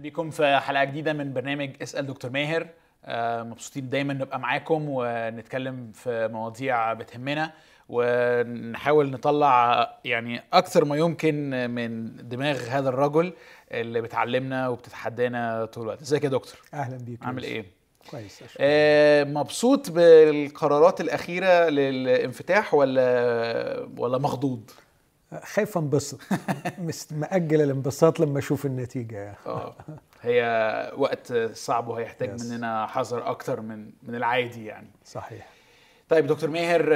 أهلا بيكم في حلقة جديدة من برنامج اسأل دكتور ماهر. آه، مبسوطين دايما نبقى معاكم ونتكلم في مواضيع بتهمنا ونحاول نطلع يعني أكثر ما يمكن من دماغ هذا الرجل اللي بتعلمنا وبتتحدانا طول الوقت. إزيك يا دكتور؟ أهلا بيك عامل. إيه؟ كويس. آه، مبسوط بالقرارات الأخيرة للانفتاح ولا ولا مخضوض؟ خايف انبسط. مأجل الانبساط لما أشوف النتيجة آه. هي وقت صعب وهيحتاج Yes. مننا حذر أكتر من من العادي يعني. صحيح. طيب دكتور ماهر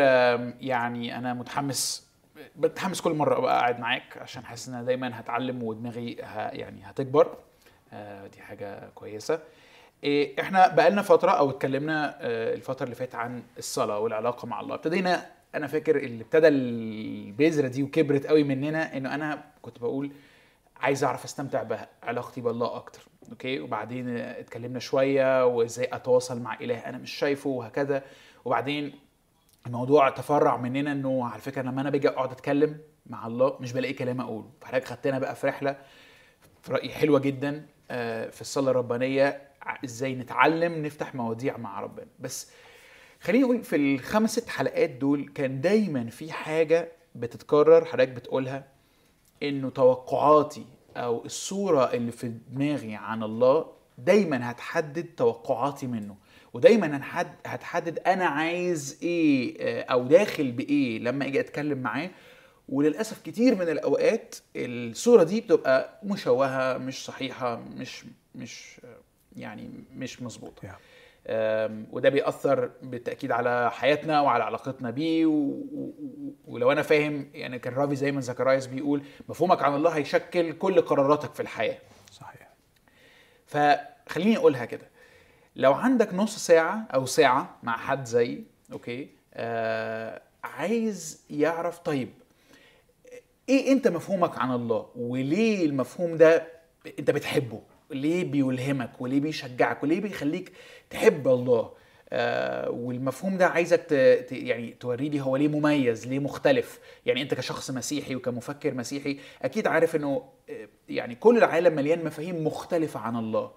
يعني أنا متحمس بتحمس كل مرة أبقى قاعد معاك عشان حاسس إن أنا دايما هتعلم ودماغي ه... يعني هتكبر. آه، دي حاجة كويسة. إيه، إحنا بقالنا فترة أو اتكلمنا آه، الفترة اللي فاتت عن الصلاة والعلاقة مع الله. ابتدينا أنا فاكر اللي ابتدى البذرة دي وكبرت قوي مننا انه أنا كنت بقول عايز اعرف استمتع بعلاقتي بالله أكتر أوكي؟ وبعدين اتكلمنا شوية وازاي اتواصل مع إله أنا مش شايفه وهكذا. وبعدين الموضوع تفرع مننا انه على فكرة لما أنا باجي اقعد اتكلم مع الله مش بلاقي كلام اقوله. فحضرتك خدتنا بقى في رحلة في رأيي حلوة جدا آه، في الصلاة الربانية إزاي نتعلم نفتح مواضيع مع ربنا. بس خليني أقول في الخمس ست حلقات دول كان دايما في حاجة بتتكرر حضرتك بتقولها إنه توقعاتي أو الصورة اللي في دماغي عن الله دايما هتحدد توقعاتي منه. ودايما هتحدد أنا عايز إيه آه، أو داخل بإيه لما أجي أتكلم معاه. وللأسف كتير من الأوقات الصورة دي بتبقى مشوهة مش صحيحة مش مش آه، يعني مش مظبوطة. Yeah. وده بيأثر بالتأكيد على حياتنا وعلى علاقتنا بيه. ولو أنا فاهم يعني كان رافي زي ما زكرايس بيقول مفهومك عن الله هيشكل كل قراراتك في الحياة. صحيح. فخليني أقولها كده. لو عندك نص ساعة أو ساعة مع حد زي أوكي آه عايز يعرف طيب إيه أنت مفهومك عن الله؟ وليه المفهوم ده أنت بتحبه؟ ليه بيلهمك وليه بيشجعك وليه بيخليك تحب الله؟ آه والمفهوم ده عايزك ت... ت... يعني توري لي هو ليه مميز ليه مختلف. يعني انت كشخص مسيحي وكمفكر مسيحي أكيد عارف انه آه، يعني كل العالم مليان مفاهيم مختلفة عن الله.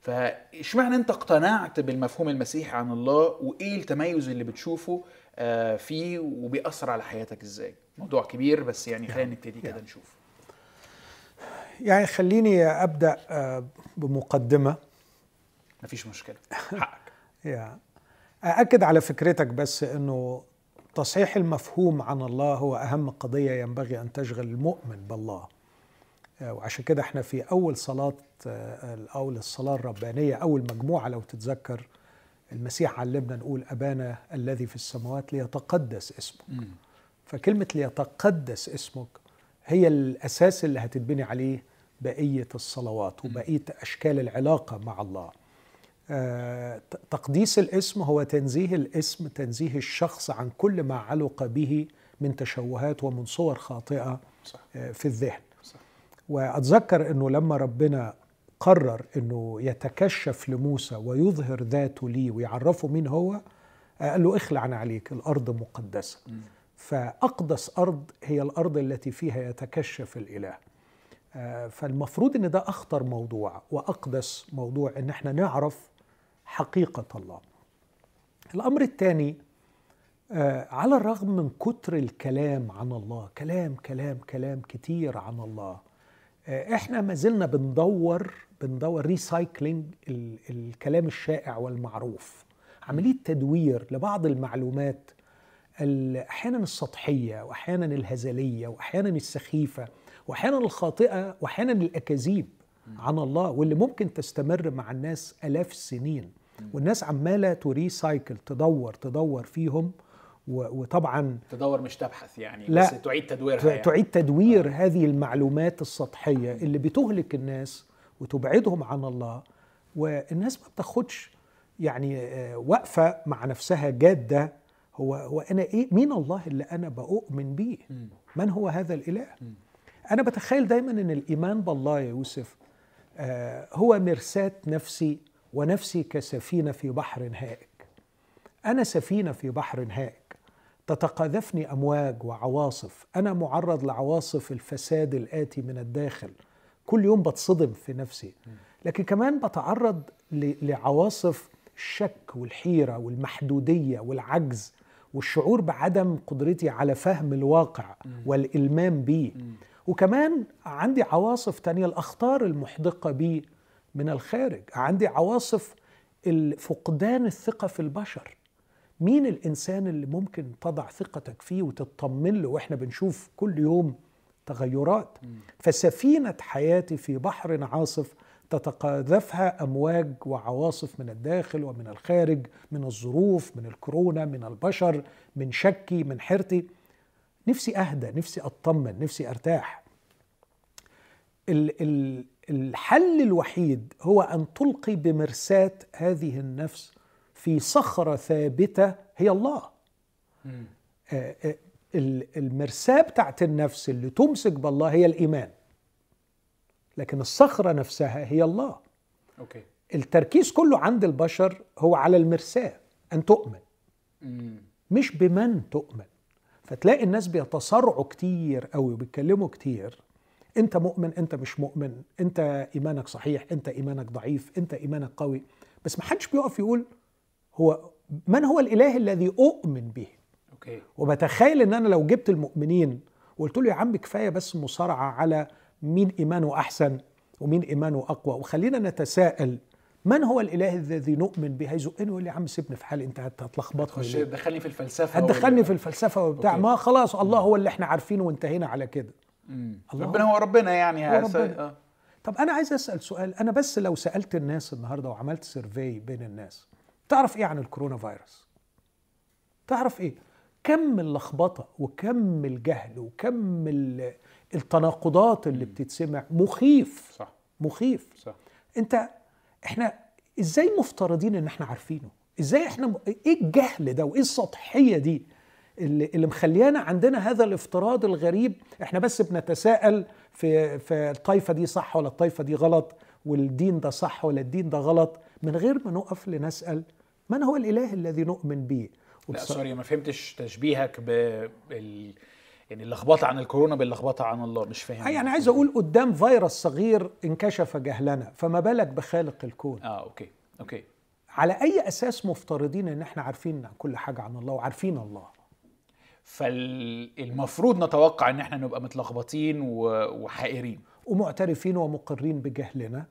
فاشمعنى انت اقتنعت بالمفهوم المسيحي عن الله؟ وايه التميز اللي بتشوفه آه، فيه وبيأثر على حياتك إزاي؟ موضوع كبير بس يعني خلينا نبتدي كده نشوف يعني خليني أبدأ آه، بمقدمة. مفيش مشكلة. حقك. يا. أأكد على فكرتك بس أنه تصحيح المفهوم عن الله هو أهم قضية ينبغي أن تشغل المؤمن بالله. آه، وعشان كده إحنا في أول صلاة آه، أول الصلاة الربانية أول مجموعة لو تتذكر المسيح علمنا نقول أبانا الذي في السماوات ليتقدس اسمك. فكلمة ليتقدس اسمك هي الأساس اللي هتتبني عليه بقية الصلوات وبقية أشكال العلاقة مع الله. آه، تقديس الاسم هو تنزيه الاسم تنزيه الشخص عن كل ما علق به من تشوهات ومن صور خاطئة صح. آه، في الذهن. صح. وأتذكر أنه لما ربنا قرر أنه يتكشف لموسى ويظهر ذاته لي ويعرفه مين هو قال له اخلع عن عليك الأرض مقدسة. فأقدس أرض هي الأرض التي فيها يتكشف الإله. آه، فالمفروض إن ده أخطر موضوع وأقدس موضوع إن إحنا نعرف حقيقة الله. الأمر الثاني آه، على الرغم من كتر الكلام عن الله كلام كلام كلام كتير عن الله آه، إحنا ما زلنا بندور بندور recycling الكلام الشائع والمعروف. عملية تدوير لبعض المعلومات ال- أحيانا السطحية واحيانا الهزلية واحيانا السخيفة واحيانا الخاطئة واحيانا الأكاذيب. عن الله واللي ممكن تستمر مع الناس آلاف السنين. والناس عمالة ت recycle تدور تدور فيهم. وطبعا تدور مش تبحث يعني لا. بس تعيد تدويرها يعني. تعيد تدوير هذه المعلومات السطحية اللي بتهلك الناس وتبعدهم عن الله. والناس ما بتاخدش يعني آه، وقفة مع نفسها جادة. هو هو أنا إيه؟ مين الله اللي أنا بؤمن بيه؟ من هو هذا الإله؟ أنا بتخيل دايما إن الإيمان بالله يا يوسف آه، هو مرساة نفسي ونفسي كسفينة في بحر هائج أنا سفينة في بحر هائج تتقاذفني أمواج وعواصف. أنا معرض لعواصف الفساد الآتي من الداخل. كل يوم بتصدم في نفسي. لكن كمان بتعرض لعواصف الشك والحيرة والمحدودية والعجز والشعور بعدم قدرتي على فهم الواقع والإلمام به وكمان عندي عواصف تانية الأخطار المحدقة بي من الخارج. عندي عواصف فقدان الثقة في البشر. مين الإنسان اللي ممكن تضع ثقتك فيه وتطمن له؟ وإحنا بنشوف كل يوم تغيرات. فسفينة حياتي في بحر عاصف تتقاذفها أمواج وعواصف من الداخل ومن الخارج من الظروف من الكورونا من البشر من شكي من حيرتي نفسي أهدى نفسي أطمن نفسي ال- الحل الوحيد هو أن تلقي بمرساة هذه النفس في صخرة ثابتة هي الله. آه، آه، ال- المرساة بتاعت النفس اللي تمسك بالله هي الإيمان. لكن الصخرة نفسها هي الله. أوكي. التركيز كله عند البشر هو على المرساة أن تؤمن. مم. مش بمن تؤمن. فتلاقي الناس بيتصارعوا كتير قوي وبيتكلموا كتير. أنت مؤمن أنت مش مؤمن. أنت إيمانك صحيح أنت إيمانك ضعيف أنت إيمانك قوي. بس ما حدش بيقف يقول هو من هو الإله الذي أؤمن به؟ أوكي. وبتخيل إن أنا لو جبت المؤمنين وقلت له يا عم كفاية بس مصارعة على مين إيمانه أحسن ومين إيمانه أقوى وخلينا نتساءل من هو الإله الذي نؤمن به هيزقني ويقول لي يا عم سيبني في حالي انت هت- هتلخبطني خش ليه؟ دخلني في الفلسفة هتدخلني في الفلسفة وبتاع. ما خلاص الله هو اللي إحنا عارفينه وانتهينا على كده. الله. ربنا هو ربنا يعني هو ربنا. آه. طب أنا عايز أسأل سؤال أنا بس لو سألت الناس النهارده وعملت سيرفي بين الناس تعرف إيه عن الكورونا فيروس تعرف إيه كم اللخبطة وكم الجهل وكم ال- التناقضات اللي بتتسمع. مخيف. صح. مخيف. صح. انت إحنا إزاي مفترضين ان إحنا عارفينه؟ إزاي إحنا م- إيه الجهل ده وايه السطحية دي اللي, اللي مخليانا عندنا هذا الافتراض الغريب؟ إحنا بس بنتساءل في في الطائفه دي صح ولا الطائفه دي غلط والدين ده صح ولا الدين ده غلط من غير ما نقف لنسأل من هو الإله الذي نؤمن به لا سوري ما فهمتش تشبيهك بال يعني اللخبطة عن الكورونا باللخبطة عن الله مش فاهم. يعني عايز أقول قدام فيروس صغير انكشف جهلنا فما بالك بخالق الكون. آه okay okay. على أي أساس مفترضين إن إحنا عارفين كل حاجة عن الله وعارفين الله؟ فالمفروض نتوقع إن إحنا نبقى متلخبطين وحائرين. ومعترفين ومقرين بجهلنا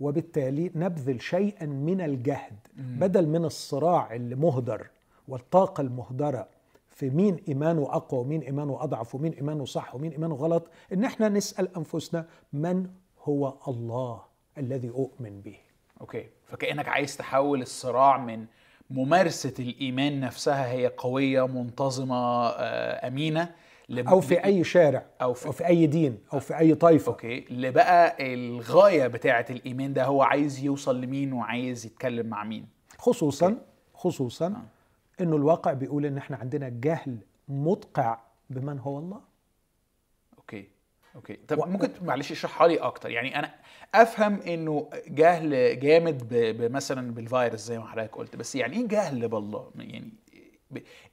وبالتالي نبذل شيئا من الجهد بدل من الصراع اللي مهدر والطاقة المهدرة في مين إيمانه أقوى ومين إيمانه أضعف ومين إيمانه صح ومين إيمانه غلط إن إحنا نسأل أنفسنا من هو الله الذي أؤمن به. okay فكأنك عايز تحول الصراع من ممارسة الإيمان نفسها هي قوية منتظمة آه، أمينة لب- أو في أي شارع أو في- أو في أي دين أو في أي طائفة. okay اللي بقى الغاية بتاعة الإيمان ده هو عايز يوصل لمين وعايز يتكلم مع مين. خصوصا خصوصا إنه الواقع بيقول إن إحنا عندنا جهل مدقع بمن هو الله؟ okay okay. طب و- ممكن معلش اشرحها لي أكتر. يعني أنا أفهم إنه جهل جامد ب- مثلا بالفيروس زي ما حضرتك قلت بس يعني إيه جهل بالله؟ يعني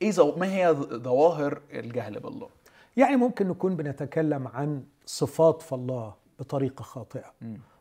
إيه زو... ما هي ظواهر الجهل بالله؟ يعني ممكن نكون بنتكلم عن صفات في الله بطريقة خاطئة.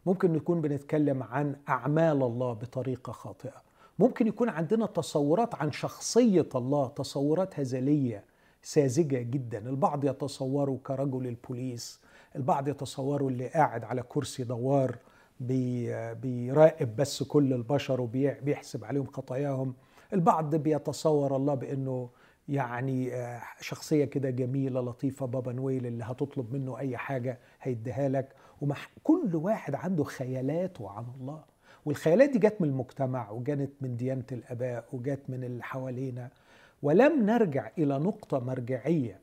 ممكن نكون بنتكلم عن أعمال الله بطريقة خاطئة. ممكن يكون عندنا تصورات عن شخصية الله تصورات هزلية ساذجة جدا. البعض يتصوره كرجل البوليس البعض يتصوره اللي قاعد على كرسي دوار بي بيراقب بس كل البشر وبيحسب عليهم خطاياهم. البعض بيتصور الله بأنه يعني آه، شخصية كده جميلة لطيفة بابا نويل اللي هتطلب منه أي حاجة هيديها لك. ومح كل واحد عنده خيالاته عن الله. والخيالات دي جت من المجتمع وجت من ديانة الآباء وجت من اللي حوالينا. ولم نرجع إلى نقطة مرجعية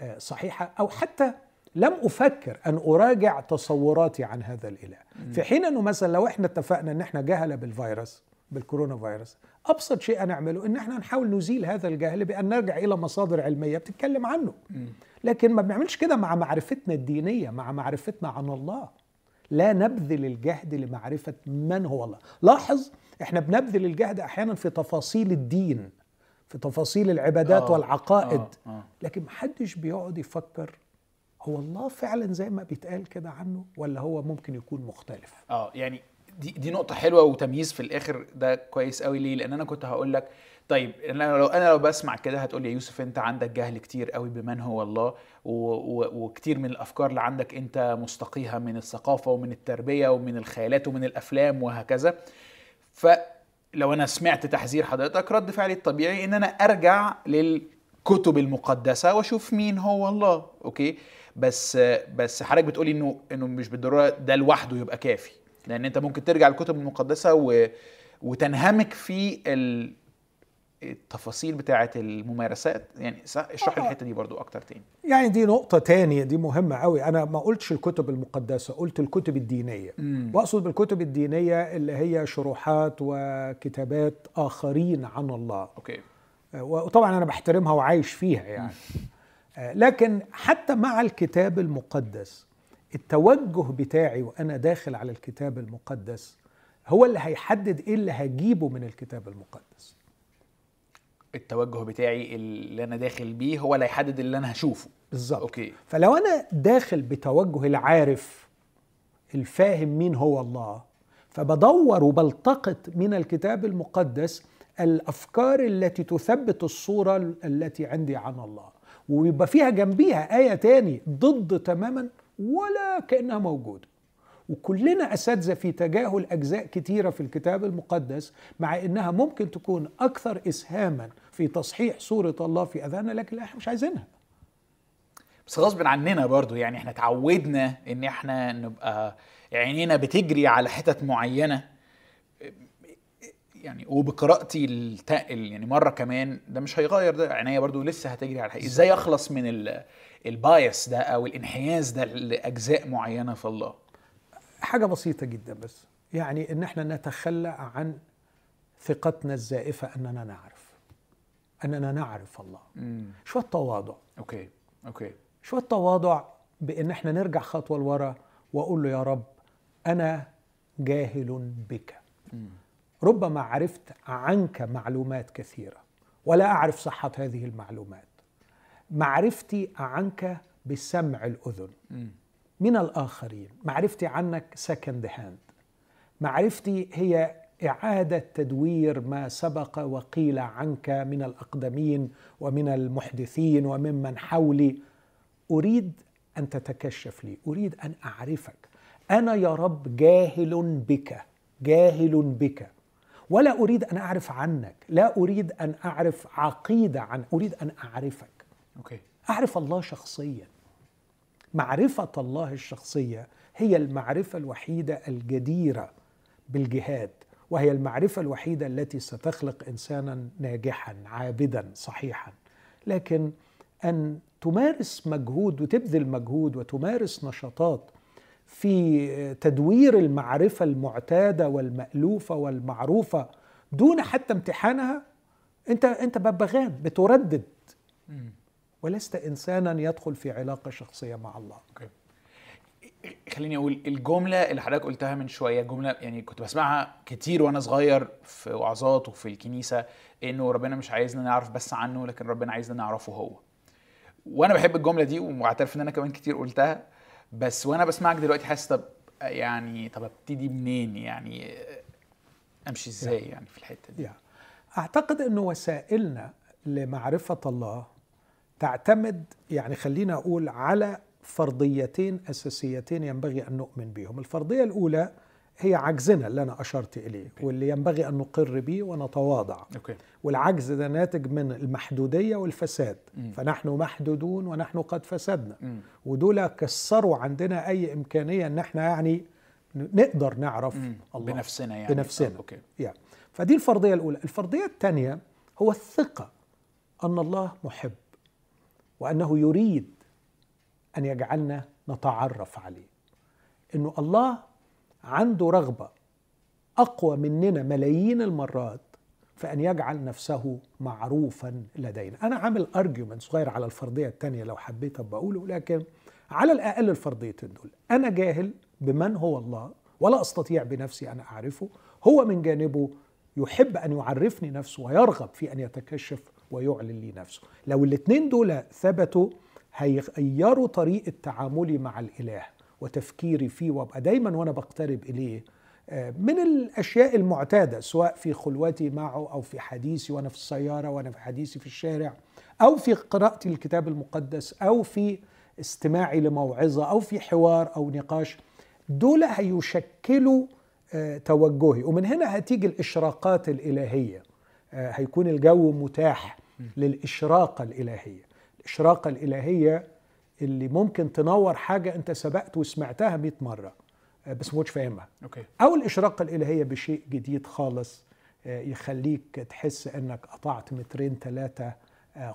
آه، صحيحة أو حتى لم أفكر أن أراجع تصوراتي عن هذا الإله. في حين أنه مثلا لو إحنا اتفقنا إن إحنا جهلة بالفيروس بالكورونا فيروس أبسط شيء نعمله إن إحنا نحاول نزيل هذا الجهل بأن نرجع إلى مصادر علمية بتتكلم عنه. لكن ما بنعملش كده مع معرفتنا الدينية مع معرفتنا عن الله. لا نبذل الجهد لمعرفة من هو الله. لاحظ إحنا بنبذل الجهد أحيانا في تفاصيل الدين في تفاصيل العبادات آه، والعقائد آه، آه. لكن محدش بيقعد يفكر هو الله فعلا زي ما بيتقال كده عنه ولا هو ممكن يكون مختلف؟ آه يعني دي دي نقطة حلوة وتمييز في الآخر ده كويس قوي. ليه؟ لأن أنا كنت هقول لك طيب أنا لو أنا لو بسمع كده هتقول لي يا يوسف أنت عندك جهل كتير قوي بمن هو الله. وكتير من الأفكار اللي عندك أنت مستقيها من الثقافة ومن التربية ومن الخيالات ومن الأفلام وهكذا فلو أنا سمعت تحذير حضرتك رد فعلي الطبيعي إن أنا أرجع للكتب المقدسة وأشوف مين هو الله okay بس بس حضرتك بتقولي إنه إنه مش بالضرورة ده لوحده يبقى كافي لأن أنت ممكن ترجع للكتب المقدسة و... وتنهمك في ال... التفاصيل بتاعه الممارسات يعني اشرح لي الحتة دي برضو أكتر تاني. يعني دي نقطة تانية دي مهمة قوي أنا ما قلتش الكتب المقدسة قلت الكتب الدينية. مم. وأقصد بالكتب الدينية اللي هي شروحات وكتابات آخرين عن الله. okay. وطبعا أنا بحترمها وعايش فيها يعني. آه، لكن حتى مع الكتاب المقدس التوجه بتاعي وأنا داخل على الكتاب المقدس هو اللي هيحدد إيه اللي هجيبه من الكتاب المقدس. التوجه بتاعي اللي أنا داخل بيه هو اللي هيحدد اللي أنا هشوفه. بالظبط. أوكي. فلو أنا داخل بتوجه العارف الفاهم مين هو الله فبدور وبلتقط من الكتاب المقدس الأفكار التي تثبت الصورة التي عندي عن الله. ويبقى فيها جنبيها آية تاني ضد تماما ولا كأنها موجوده وكلنا أساتذة في تجاهل أجزاء كتيرة في الكتاب المقدس مع إنها ممكن تكون أكثر اسهاما في تصحيح صوره الله في اذهاننا لكن إحنا مش عايزينها. بس غصب عننا برضو يعني إحنا اتعودنا إن إحنا نبقى عينينا بتجري على حتت معينة. يعني وبقراءتي الت... يعني مرة كمان ده مش هيغير ده عينيا برضو لسه هتجري على الحقيقة إزاي أخلص من ال... ال bias ده أو الانحياز ده لأجزاء معينة في الله؟ حاجة بسيطة جدا بس. يعني إن إحنا نتخلى عن ثقتنا الزائفة أننا نعرف. أننا نعرف الله. امم شوية تواضع okay okay. شوية تواضع بإن إحنا نرجع خطوة لورا وأقول له يا رب أنا جاهل بك. مم. ربما عرفت عنك معلومات كثيرة ولا أعرف صحة هذه المعلومات. معرفتي عنك بسمع الأذن. مم. من الآخرين. معرفتي عنك second hand معرفتي هي إعادة تدوير ما سبق وقيل عنك من الأقدمين ومن المحدثين وممن حولي. أريد أن تتكشف لي أريد أن أعرفك. أنا يا رب جاهل بك جاهل بك. ولا أريد أن أعرف عنك لا أريد أن أعرف عقيدة عن أريد أن أعرفك. أوكي. أعرف الله شخصيا. معرفة الله الشخصية هي المعرفة الوحيدة الجديرة بالجهاد. وهي المعرفة الوحيدة التي ستخلق إنسانا ناجحا عابدا صحيحا. لكن أن تمارس مجهود وتبذل مجهود وتمارس نشاطات في تدوير المعرفة المعتادة والمألوفة والمعروفة دون حتى امتحانها أنت أنت ببغان بتردد. ولست إنسانا يدخل في علاقة شخصية مع الله. أوكي. خليني أقول الجملة اللي حضرتك قلتها من شوية جملة يعني كنت بسمعها كتير وأنا صغير في وعظات وفي الكنيسة إنه ربنا مش عايزنا نعرف بس عنه لكن ربنا عايزنا نعرفه هو. وأنا بحب الجملة دي ومعترف إن أنا كمان كتير قلتها بس وأنا بسمعك دلوقتي حاسس طب يعني طب أبتدي منين؟ يعني أمشي إزاي يعني في الحتة دي؟ أعتقد إنه وسائلنا لمعرفة الله تعتمد يعني خلينا أقول على فرضيتين أساسيتين ينبغي أن نؤمن بهم. الفرضية الأولى هي عجزنا اللي أنا أشرت إليه واللي ينبغي أن نقر به ونتواضع. okay. والعجز ده ناتج من المحدودية والفساد. مم. فنحن محدودون ونحن قد فسدنا. مم. ودول كسروا عندنا أي إمكانية إن إحنا يعني نقدر نعرف مم. الله. بنفسنا يعني. بنفسنا. آه، okay. يعني فدي الفرضية الأولى. الفرضية الثانية هو الثقة أن الله محب وأنه يريد أن يجعلنا نتعرف عليه. إنه الله عنده رغبة أقوى مننا ملايين المرات في أن يجعل نفسه معروفا لدينا. أنا عامل ارجيومنت صغير على الفرضية الثانية لو حبيت أبقى أقوله لكن على الأقل الفرضيتين دول. أنا جاهل بمن هو الله ولا أستطيع بنفسي أن أعرفه. هو من جانبه يحب أن يعرفني نفسه ويرغب في أن يتكشف ويعلن لي نفسه. لو الاثنين دول ثبتوا هيغيروا طريقة تعاملي مع الإله وتفكيري فيه وأبقى دايما وأنا بقترب إليه آه، من الأشياء المعتادة سواء في خلوتي معه أو في حديثي وأنا في السيارة وأنا في حديثي في الشارع أو في قراءتي الكتاب المقدس أو في استماعي لموعظة أو في حوار أو نقاش. دول هيشكلوا آه، توجهي. ومن هنا هتيجي الإشراقات الإلهية آه، هيكون الجو متاح للإشراقة الإلهية. الإشراقة الإلهية اللي ممكن تنور حاجة أنت سبقت وسمعتها 100 مرة. آه، بس ما كنتش فاهمها. okay. أو الإشراقة الإلهية بشيء جديد خالص آه، يخليك تحس أنك قطعت مترين ثلاثة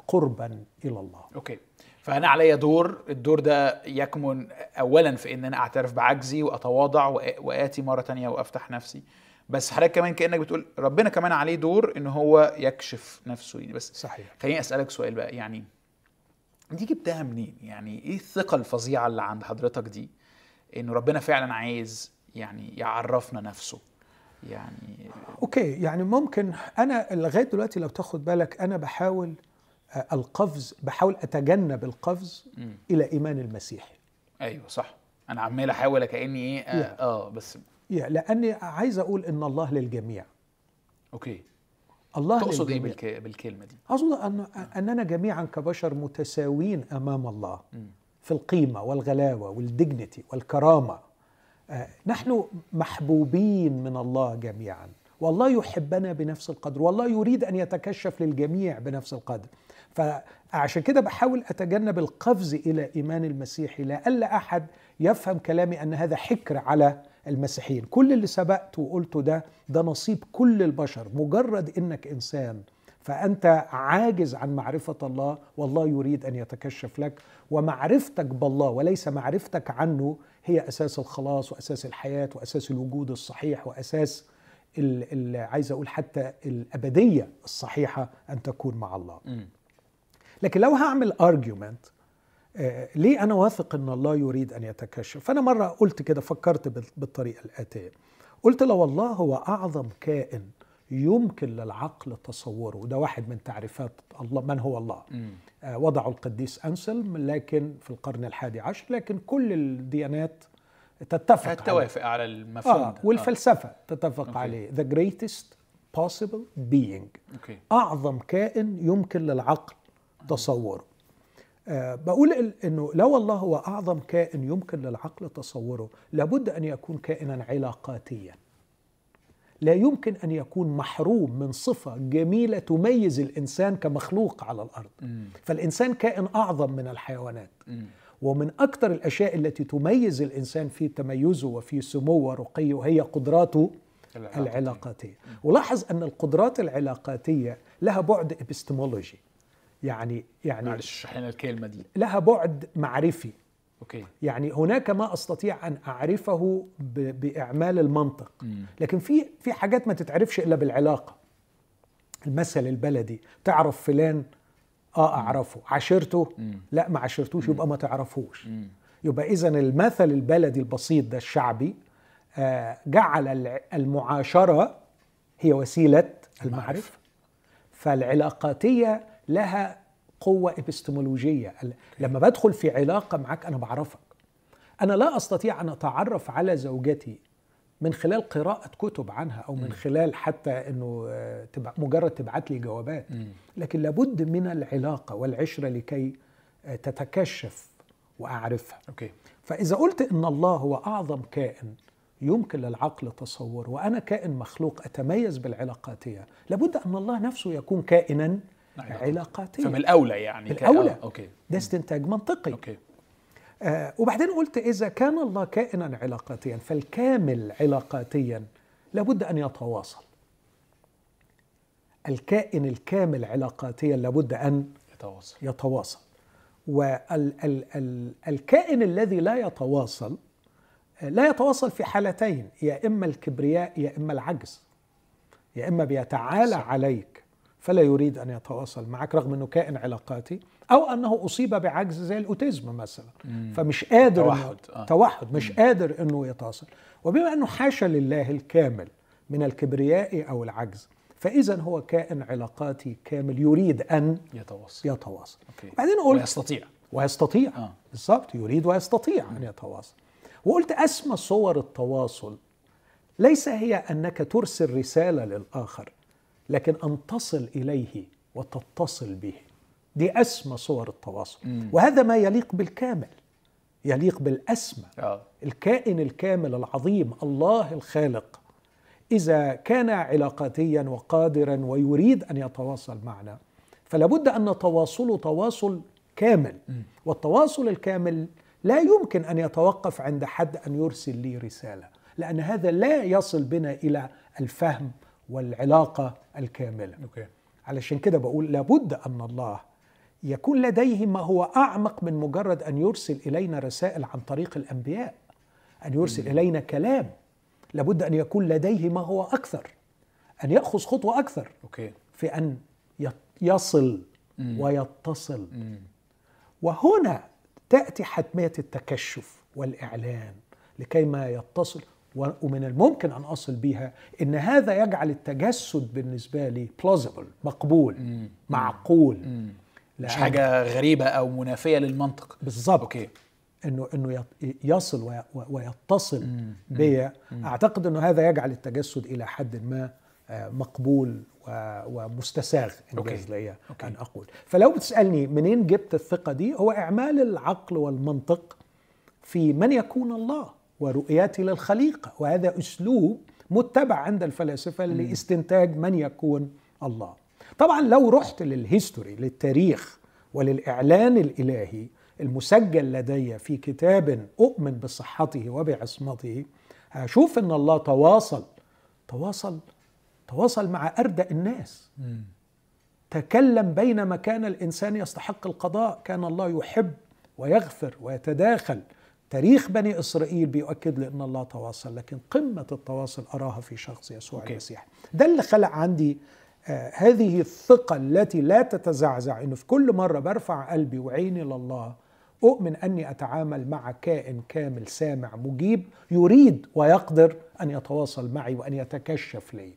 قربا إلى الله. okay. فأنا عليا دور. الدور ده يكمن اولا في إن أنا أعترف بعجزي وأتواضع وآ- وآتي مرة تانية وأفتح نفسي. بس حضرتك كمان كأنك بتقول ربنا كمان عليه دور إن هو يكشف نفسه. يعني بس صحيح. خليني أسألك سؤال بقى. يعني دي جبتها منين؟ يعني إيه الثقة الفظيعة اللي عند حضرتك دي؟ إنه ربنا فعلا عايز يعني يعرفنا نفسه. يعني أوكي يعني ممكن أنا لغاية دلوقتي لو تاخد بالك أنا بحاول آه، القفز بحاول أتجنب القفز مم. إلى إيمان المسيحي أيوه صح. أنا عمال أحاول كأني إيه آه. آه بس يا لأني عايز أقول إن الله للجميع. أوكي. الله تقصد إيه. بالك... بالكلمة دي؟ اقصد ان أننا جميعا كبشر متساويين أمام الله. في القيمة والغلاوة والدجنتي والكرامة. آه، نحن محبوبين من الله جميعا. والله يحبنا بنفس القدر. والله يريد أن يتكشف للجميع بنفس القدر. فعشان كده بحاول أتجنب القفز إلى إيمان المسيحي لئلا أحد يفهم كلامي أن هذا حكر على المسيحيين. كل اللي سبقت وقلته ده ده نصيب كل البشر. مجرد إنك إنسان فأنت عاجز عن معرفة الله والله يريد أن يتكشف لك ومعرفتك بالله وليس معرفتك عنه هي أساس الخلاص وأساس الحياة وأساس الوجود الصحيح وأساس ال- ال- عايز أقول حتى الأبدية الصحيحة أن تكون مع الله. لكن لو هعمل argument ليه أنا واثق إن الله يريد أن يتكشف؟ فأنا مرة قلت كده فكرت بال- بالطريقة الآتية. قلت لو الله هو أعظم كائن يمكن للعقل تصوره وده واحد من تعريفات الله من هو الله. آه، وضعه القديس أنسلم لكن في القرن الحادي عشر لكن كل الديانات تتفق عليه. هتوافق على المفهوم آه ده. والفلسفة تتفق okay. عليه. The greatest possible being. أوكي. أعظم كائن يمكن للعقل تصوره. آه بقول ال- إنه لو الله هو أعظم كائن يمكن للعقل تصوره لابد أن يكون كائنا علاقاتيا لا يمكن أن يكون محروم من صفة جميلة تميز الإنسان كمخلوق على الأرض. فالإنسان كائن أعظم من الحيوانات. ومن أكثر الأشياء التي تميز الإنسان في تميزه وفي سموه ورقيه وهي قدراته العلاقاتية. العلاقاتية ولاحظ أن القدرات العلاقاتية لها بعد ابستمولوجي يعني يعني معلش اشرح لنا الكلمة دي؟ لها بعد معرفي. okay. يعني هناك ما أستطيع أن أعرفه ب- بإعمال المنطق. مم. لكن في في حاجات ما تتعرفش إلا بالعلاقة. المثل البلدي تعرف فلان؟ آه أعرفه. عشرته مم. لا ما عشرتوش يبقى ما تعرفوش. مم. يبقى إذا المثل البلدي البسيط ده الشعبي آه، جعل المعاشرة هي وسيلة المعرفة. فالعلاقاتية لها قوة إبستمولوجية. ال- لما بدخل في علاقة معك أنا بعرفك. أنا لا أستطيع أن أتعرف على زوجتي من خلال قراءة كتب عنها أو من خلال حتى أنه آه، مجرد تبعت لي جوابات. لكن لابد من العلاقة والعشرة لكي آه، تتكشف وأعرفها. okay. فإذا قلت إن الله هو أعظم كائن يمكن للعقل تصوره وأنا كائن مخلوق أتميز بالعلاقاتية لابد أن الله نفسه يكون كائنا علاقاتي. علاقاتيا فمن الأولى يعني ك- الأولى. آه. okay ده استنتاج منطقي okay آه وبعدين قلت إذا كان الله كائنا علاقاتيا فالكامل علاقاتيا لابد أن يتواصل الكائن الكامل علاقاتيا لابد أن يتواصل يتواصل والكائن الذي لا يتواصل آه، لا يتواصل في حالتين يا إما الكبرياء يا إما العجز يا إما بيتعالى صح. عليك فلا يريد أن يتواصل معك رغم أنه كائن علاقاتي أو أنه أصيب بعجز زي الأوتيزم مثلا. مم. فمش قادر توحد، آه. توحد. مش قادر إنه يتواصل. وبما إنه حاشا لله الكامل من الكبرياء أو العجز فاذا هو كائن علاقاتي كامل يريد أن يتواصل. يتواصل. أوكي. بعدين قلت ويستطيع. ويستطيع. آه. بالظبط يريد ويستطيع أن يتواصل. وقلت أسمى صور التواصل. ليس هي أنك ترسل رسالة للآخر. لكن أن تصل إليه وتتصل به. دي أسمى صور التواصل. مم. وهذا ما يليق بالكامل. يليق بالأسمى. آه. الكائن الكامل العظيم الله الخالق. إذا كان علاقاتيا وقادرا ويريد أن يتواصل معنا فلابد أن تواصله تواصل كامل. والتواصل الكامل لا يمكن أن يتوقف عند حد أن يرسل لي رسالة لأن هذا لا يصل بنا إلى الفهم والعلاقة الكاملة. okay. علشان كده بقول لابد أن الله يكون لديه ما هو أعمق من مجرد أن يرسل إلينا رسائل عن طريق الأنبياء أن يرسل إلينا كلام. لابد أن يكون لديه ما هو أكثر أن يأخذ خطوة أكثر okay. في أن يت- يصل ويتصل. وهنا تأتي حتمية التكشف والإعلان لكي ما يتصل. ومن الممكن أن أصل بها إن هذا يجعل التجسد بالنسبة لي plausible مقبول معقول. مش لأن- حاجة غريبة أو منافية للمنطق. بالظبط okay. انه إنه يصل وي- ويتصل بيا. أعتقد إنه هذا يجعل التجسد إلى حد ما آه، مقبول ومستساغ. إن جاز. ليا. أن أقول. فلو بتسألني منين جبت الثقة دي هو إعمال العقل والمنطق في من يكون الله. ورؤيتي للخليقة وهذا أسلوب متبع عند الفلاسفة لاستنتاج من يكون الله. طبعا لو رحت لل history للتاريخ وللإعلان الإلهي المسجل لدي في كتاب أؤمن بصحته وبعصمته هشوف إن الله تواصل تواصل تواصل مع أردأ الناس. تكلم بينما كان الإنسان يستحق القضاء. كان الله يحب ويغفر ويتداخل تاريخ بني إسرائيل بيؤكد لي ان الله تواصل لكن قمة التواصل أراها في شخص يسوع أوكي. المسيح ده اللي خلق عندي آه هذه الثقة التي لا تتزعزع إنه في كل مرة برفع قلبي وعيني لله أؤمن أني أتعامل مع كائن كامل سامع مجيب يريد ويقدر أن يتواصل معي وأن يتكشف لي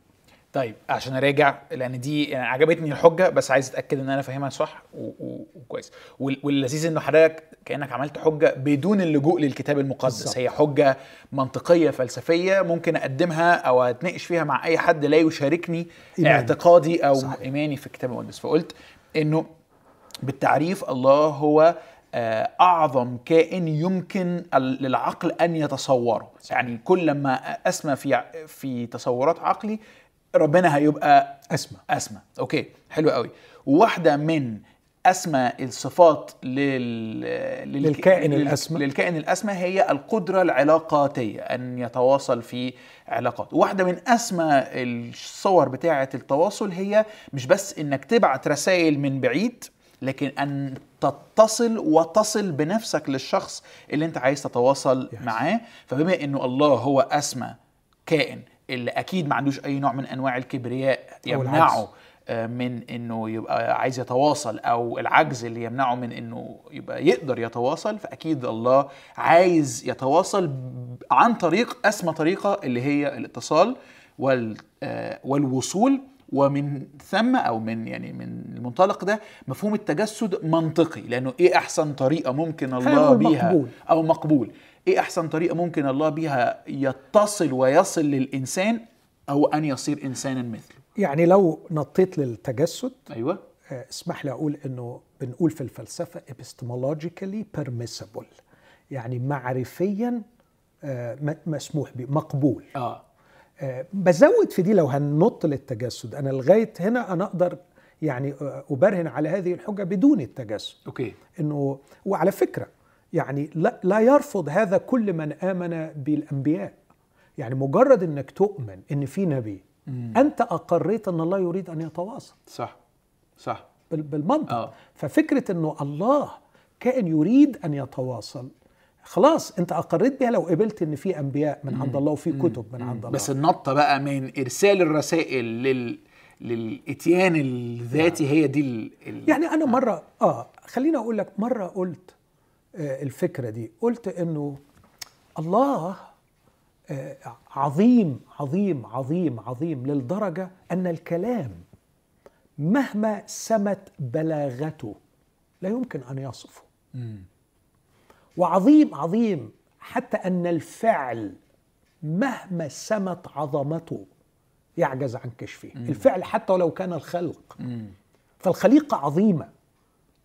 طيب عشان أراجع لأن دي يعني عجبتني الحجة بس عايز أتأكد إن أنا فاهمها صح وكويس وال- واللذيذ إنه حضرتك كأنك عملت حجة بدون اللجوء للكتاب المقدس بالظبط. هي حجة منطقية فلسفية ممكن أقدمها أو أتناقش فيها مع أي حد لا يشاركني إيماني. اعتقادي أو صحيح. إيماني في الكتاب المقدس فقلت إنه بالتعريف الله هو آه، أعظم كائن يمكن للعقل أن يتصوره يعني كل ما أسمى في في تصورات عقلي ربنا هيبقى اسمع أسمى. أوكي حلو قوي. واحدة من أسمى الصفات لل... لل... للكائن لل- الأسمى. للكائن الأسمى هي القدرة العلاقاتية أن يتواصل في علاقات. واحدة من أسمى الصور بتاعة التواصل هي مش بس إنك تبعت رسائل من بعيد لكن أن تتصل وتصل بنفسك للشخص اللي أنت عايز تتواصل Yes. معاه. فبما إنه الله هو أسمى كائن اللي أكيد ما عندوش أي نوع من أنواع الكبرياء. يمنعه آه، من إنه يبقى عايز يتواصل أو العجز اللي يمنعه من إنه يبقى يقدر يتواصل فأكيد الله عايز يتواصل عن طريق أسمى طريقة اللي هي الاتصال آه، والوصول ومن ثم أو من يعني من المنطلق ده مفهوم التجسد منطقي لأنه إيه أحسن طريقة ممكن الله بيها مقبول. أو مقبول؟ إيه أحسن طريقة ممكن الله بيها يتصل ويصل للإنسان أو أن يصير إنسانا مثله؟ يعني لو نطيت للتجسد أيوه. آه، اسمح لي أقول إنه بنقول في الفلسفة epistemologically permissible يعني معرفيا آه، مسموح به مقبول. آه آه، بزود في دي لو هننط للتجسد. أنا لغاية هنا أنا أقدر يعني آه، أبرهن على هذه الحجة بدون التجسد. أوكي. إنه وعلى فكرة يعني لا, لا يرفض هذا كل من آمن بالأنبياء. يعني مجرد إنك تؤمن إن في نبي أنت أقريت أن الله يريد أن يتواصل. صح. صح. بال- بالمنطق. آه. ففكرة إنه الله كائن يريد أن يتواصل خلاص انت اقريت بها لو قبلت ان في انبياء من عند الله وفي كتب من عند الله. بس النطه بقى من إرسال الرسائل لل للإتيان الذاتي هي دي ال... ال... يعني أنا مرة آه خليني أقول لك مرة قلت آه الفكرة دي. قلت إنه الله آه عظيم عظيم عظيم عظيم للدرجة أن الكلام مهما سمت بلاغته لا يمكن أن يصفه. وعظيم عظيم. حتى أن الفعل مهما سمت عظمته يعجز عن كشفه. الفعل حتى ولو كان الخلق. فالخليقة عظيمة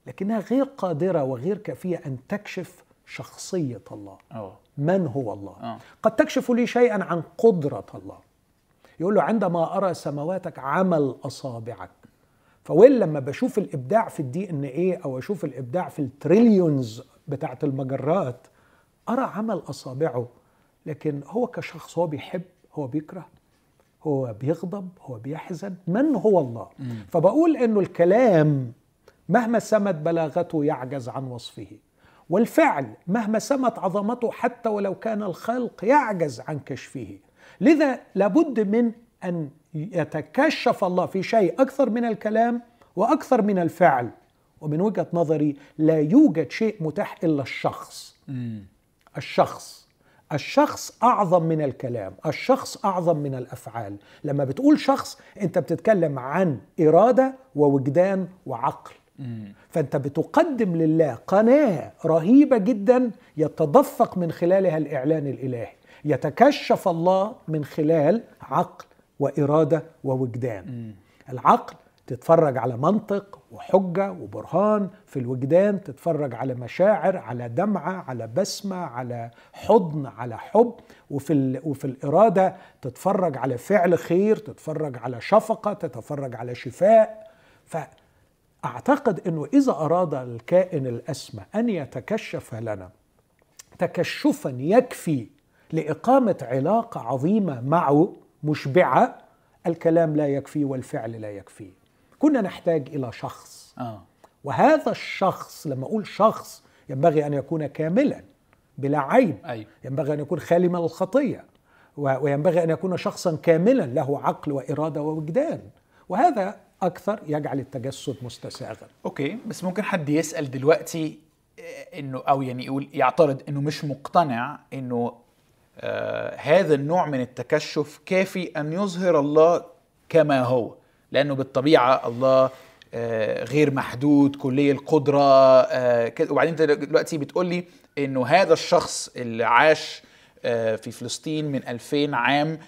لكنها غير قادرة وغير كافية أن تكشف شخصية الله. آه من هو الله؟ آه. قد تكشف لي شيئا عن قدرة الله. يقول له عندما أرى سماواتك عمل أصابعك فوين لما بشوف الإبداع في ال DNA أو أشوف الإبداع في ال trillions بتاعت المجرات أرى عمل أصابعه لكن هو كشخص هو بيحب هو بيكره هو بيغضب هو بيحزن من هو الله؟ فبقول إنه الكلام مهما سمت بلاغته يعجز عن وصفه والفعل مهما سمت عظمته حتى ولو كان الخلق يعجز عن كشفه. لذا لابد من أن يتكشف الله في شيء أكثر من الكلام وأكثر من الفعل. ومن وجهة نظري لا يوجد شيء متاح إلا الشخص. الشخص. الشخص أعظم من الكلام. الشخص أعظم من الأفعال. لما بتقول شخص أنت بتتكلم عن إرادة ووجدان وعقل. فأنت بتقدم لله قناة رهيبة جدا يتدفق من خلالها الإعلان الإلهي. يتكشف الله من خلال عقل وإرادة ووجدان. العقل تتفرج على منطق وحجة وبرهان في الوجدان تتفرج على مشاعر على دمعة على بسمة على حضن على حب وفي. وفي الإرادة تتفرج على فعل خير تتفرج على شفقة تتفرج على شفاء فأعتقد أنه إذا أراد الكائن الأسمى أن يتكشف لنا تكشفا يكفي لإقامة علاقة عظيمة معه مشبعة الكلام لا يكفي والفعل لا يكفي كنا نحتاج إلى شخص. آه. وهذا الشخص لما أقول شخص ينبغي أن يكون كاملا بلا عيب. أيوه. ينبغي أن يكون خالي من الخطية. و- وينبغي أن يكون شخصا كاملا له عقل وإرادة ووجدان. وهذا أكثر يجعل التجسد مستساغا. أوكي. بس ممكن حد يسأل دلوقتي آه، إنه أو يعني يقول يعترض إنه مش مقتنع إنه آه هذا النوع من التكشف كافي أن يظهر الله كما هو. لأنه بالطبيعة الله آه غير محدود كلي القدرة آه كده. وبعدين انت دلوقتي بتقول لي إنه هذا الشخص اللي عاش آه في فلسطين من 2000 عام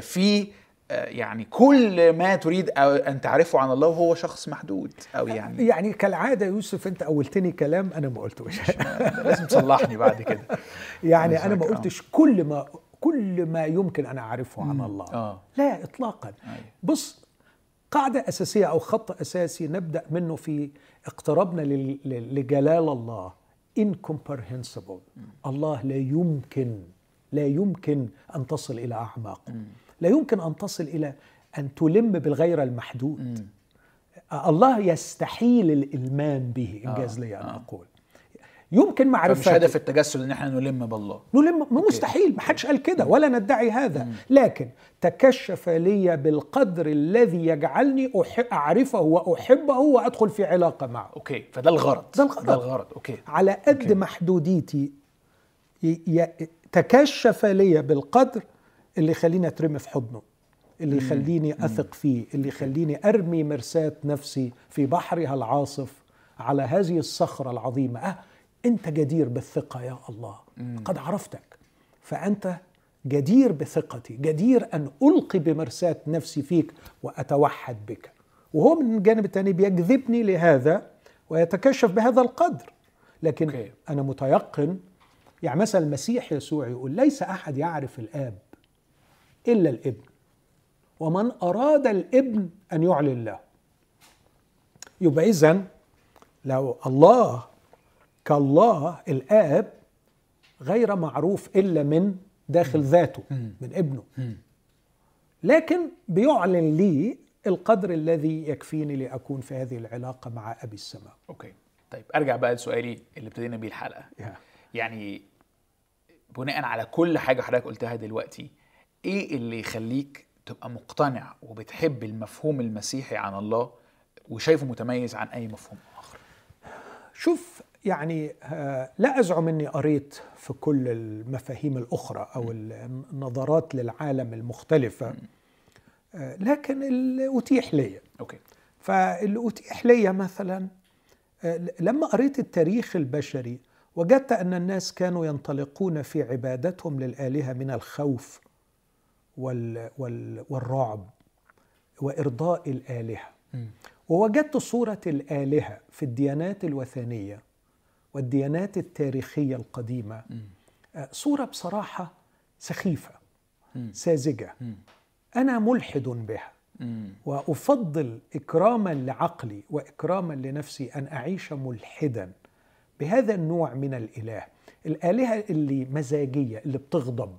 في يعني كل ما تريد أن تعرفه عن الله وهو شخص محدود أو يعني. يعني كالعادة يوسف أنت أولتني كلام أنا ما قلتوش. لازم تصلحني بعد كده. يعني أنا ما قلتش كل ما كل ما يمكن أن أعرفه عن الله. لا اطلاقا. أيوة. بص قاعدة أساسية أو خط أساسي نبدأ منه في اقترابنا لجلال الله. incomprehensible. الله لا يمكن لا يمكن أن تصل إلى اعماقه لا يمكن أن تصل إلى أن تلم بالغير المحدود. الله يستحيل الإلمام به. إن جاز آه، لي أن آه. يمكن فمش معرفته هدف التجسد إن إحنا نلم بالله. نلم مستحيل ما حدش قال كده ولا ندعي هذا. لكن تكشف لي بالقدر الذي يجعلني أحب أعرفه وأحبه وأدخل في علاقة معه. okay. فده الغرض. ده الغرض. ده الغرض. okay. على قد okay. محدوديتي ي- ي- تكشف لي بالقدر اللي يخليني أترمي في حضنه اللي يخليني أثق فيه اللي يخليني أرمي مرساة نفسي في بحرها العاصف على هذه الصخرة العظيمة. أه أنت جدير بالثقة يا الله. قد عرفتك. فأنت جدير بثقتي. جدير أن ألقي بمرساة نفسي فيك وأتوحد بك. وهو من الجانب الثاني بيجذبني لهذا ويتكشف بهذا القدر. لكن. أنا متيقن يعني مثلا المسيح يسوع يقول ليس أحد يعرف الآب إلا الإبن. ومن أراد الإبن أن يعلن له. يبقى إذن لو الله كالله الآب غير معروف إلا من داخل ذاته من ابنه. لكن بيعلن لي القدر الذي يكفيني لأكون في هذه العلاقة مع أبي السماء. أوكي. طيب أرجع بقى لسؤالي اللي ابتدينا بيه الحلقة. يعني بناء على كل حاجة حضرتك قلتها دلوقتي إيه اللي يخليك تبقى مقتنع وبتحب المفهوم المسيحي عن الله وشايفه متميز عن أي مفهوم آخر؟ شوف يعني آه، لا أزعم أني قريت في كل المفاهيم الأخرى أو النظرات للعالم المختلفة. آه، لكن اللي أتيح لي أوكي. فاللي أتيح لي مثلا آه، لما قريت التاريخ البشري وجدت أن الناس كانوا ينطلقون في عبادتهم للآلهة من الخوف وال وال والرعب وإرضاء الآلهة. مم. ووجدت صورة الآلهة في الديانات الوثنية والديانات التاريخية القديمة. آه، صورة بصراحة سخيفة. ساذجة. أنا ملحد بها. وأفضل إكراما لعقلي وإكراما لنفسي أن أعيش ملحدا بهذا النوع من الإله الآلهة اللي مزاجية اللي بتغضب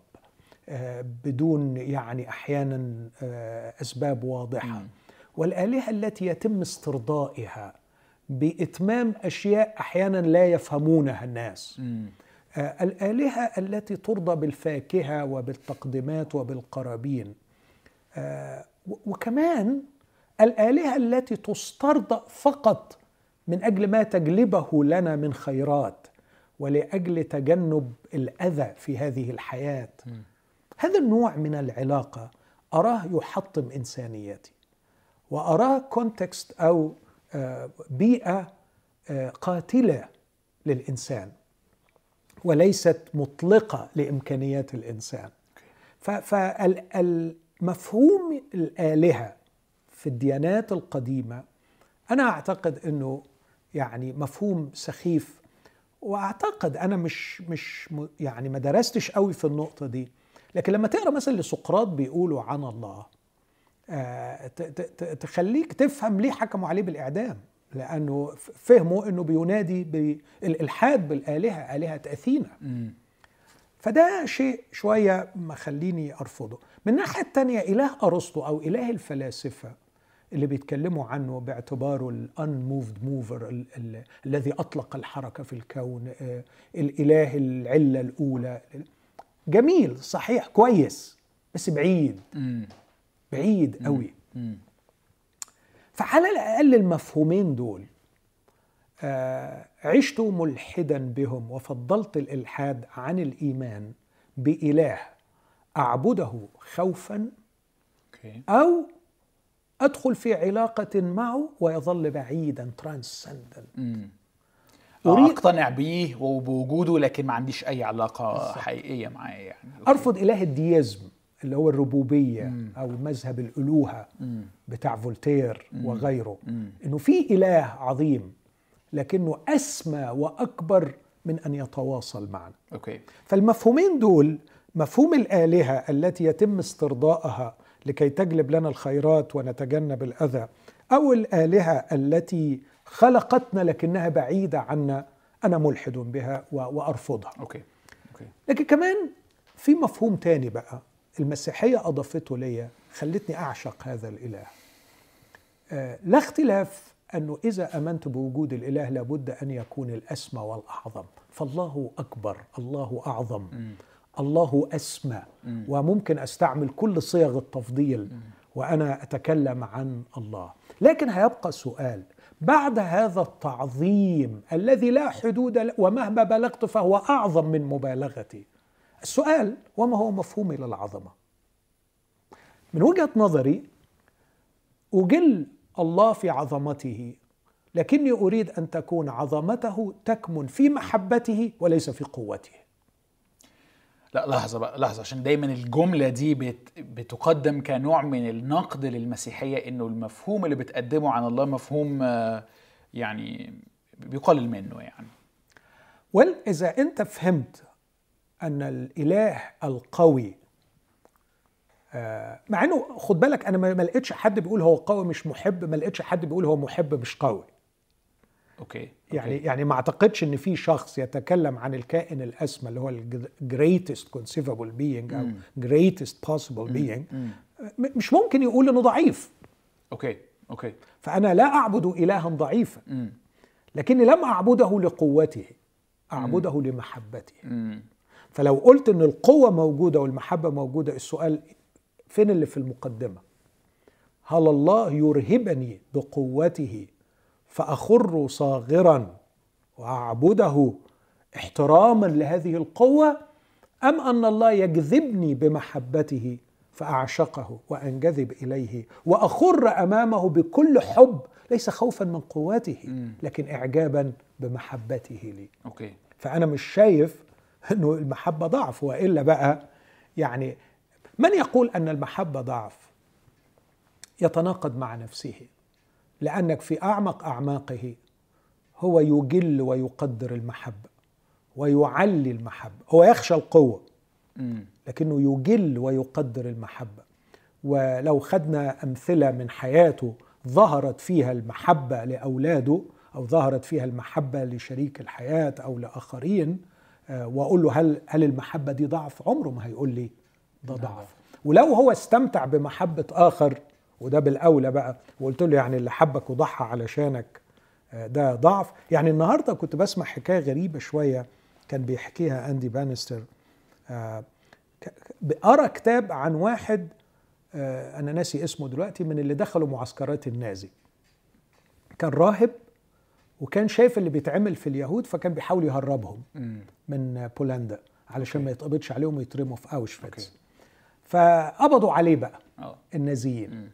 آه، بدون يعني أحيانا آه، أسباب واضحة. والآلهة التي يتم استرضائها بإتمام أشياء أحيانا لا يفهمونها الناس. آه، الآلهة التي ترضى بالفاكهة وبالتقدمات وبالقرابين آه، وكمان الآلهة التي تسترضى فقط من أجل ما تجلبه لنا من خيرات ولأجل تجنب الأذى في هذه الحياة. هذا النوع من العلاقة أراه يحطم إنسانيتي وأراه كونتكست أو بيئة آه، قاتلة للإنسان وليست مطلقة لإمكانيات الإنسان. فالمفهوم الآلهة في الديانات القديمة أنا أعتقد أنه يعني مفهوم سخيف وأعتقد أنا مش مش يعني ما درستش قوي في النقطة دي لكن لما تقرأ مثلا لسقراط بيقولوا عن الله تخليك تفهم ليه حكموا عليه بالإعدام. لأنه ف- فهموا إنه بينادي بالالحاد بالآلهة آلهة أثينا. مم. فده شيء شوية مخليني أرفضه. من الناحيه الثانية إله أرسطو أو إله الفلاسفة اللي بيتكلموا عنه باعتباره الانموفد موفر الذي أطلق الحركة في الكون آه، الإله العلة الأولى. جميل صحيح كويس بس بعيد. بعيد قوي. فعلى الأقل المفهومين دول آه، عشت ملحدا بهم وفضلت الإلحاد عن الإيمان بإله أعبده خوفا أو أدخل في علاقة معه ويظل بعيدا ترانسندنت آه، أقتنع بيه وبوجوده لكن ما عنديش أي علاقة حقيقية معاه يعني. أرفض إله ال deism. اللي هو الربوبية أو مذهب الألوهة مم. بتاع فولتير وغيره. مم. إنه في إله عظيم لكنه أسمى وأكبر من أن يتواصل معنا. okay. فالمفهومين دول مفهوم الآلهة التي يتم استرضائها لكي تجلب لنا الخيرات ونتجنب الأذى أو الآلهة التي خلقتنا لكنها بعيدة عنا أنا ملحد بها وأرفضها. okay. okay. لكن كمان في مفهوم تاني بقى. المسيحية أضافته ليا خلتني أعشق هذا الإله. آه، لا اختلاف أنه إذا آمنت بوجود الإله لابد أن يكون الأسمى والأعظم. فالله أكبر الله أعظم الله أسمى. وممكن أستعمل كل صيغ التفضيل وأنا أتكلم عن الله. لكن هيبقى سؤال بعد هذا التعظيم الذي لا حدود ومهما بلغت فهو أعظم من مبالغتي السؤال وما هو مفهومي للعظمه من وجهة نظري أجل الله في عظمته لكني أريد أن تكون عظمته تكمن في محبته وليس في قوته. لا لحظة بقى لحظة عشان دايما الجملة دي بت بتقدم كنوع من النقد للمسيحية إنه المفهوم اللي بتقدمه عن الله مفهوم يعني بيقلل منه يعني. وإذا إذا أنت فهمت أن الإله القوي آه، مع إنه خد بالك أنا ما لقيتش حد بيقول هو قوي مش محب ما لقيتش حد بيقول هو محب مش قوي okay يعني okay. يعني ما أعتقدش إن في شخص يتكلم عن الكائن الأسمى اللي هو ال greatest conceivable being أو greatest possible being مم. م- مش ممكن يقول إنه ضعيف okay okay فأنا لا أعبد إلها ضعيفا. لكني لم أعبده لقوته أعبده لمحبته مم. فلو قلت إن القوة موجودة والمحبة موجودة السؤال مين اللي في المقدمة؟ هل الله يرهبني بقوته فأخر صاغرا وأعبده احتراما لهذه القوة أم أن الله يجذبني بمحبته فأعشقه وأنجذب إليه وأخر أمامه بكل حب ليس خوفا من قوته لكن اعجابا بمحبته لي. أوكي. فأنا مش شايف انه المحبة ضعف وإلا بقى يعني من يقول أن المحبة ضعف يتناقض مع نفسه لأنك في أعمق أعماقه هو يجل ويقدر المحبة ويعلي المحبة هو يخشى القوة. لكنه يجل ويقدر المحبة ولو خدنا أمثلة من حياته ظهرت فيها المحبة لأولاده أو ظهرت فيها المحبة لشريك الحياة أو لآخرين وأقول له هل هل المحبة دي ضعف؟ عمره ما هيقول لي ده ضعف. ولو هو استمتع بمحبة آخر وده بالأولى بقى وقلت له يعني اللي حبك وضحى علشانك آه، ده ضعف. يعني النهارده كنت بسمع حكاية غريبة شوية كان بيحكيها أندي بانستر. آه، ك- بقرا كتاب عن واحد آه، أنا ناسي اسمه دلوقتي من اللي دخلوا معسكرات النازي. كان راهب وكان شايف اللي بيتعمل في اليهود فكان بيحاول يهربهم مم. من بولندا علشان ما يتقبضش عليهم ويترموا في. أوشفيتس فقبضوا عليه بقى آه النازيين مم.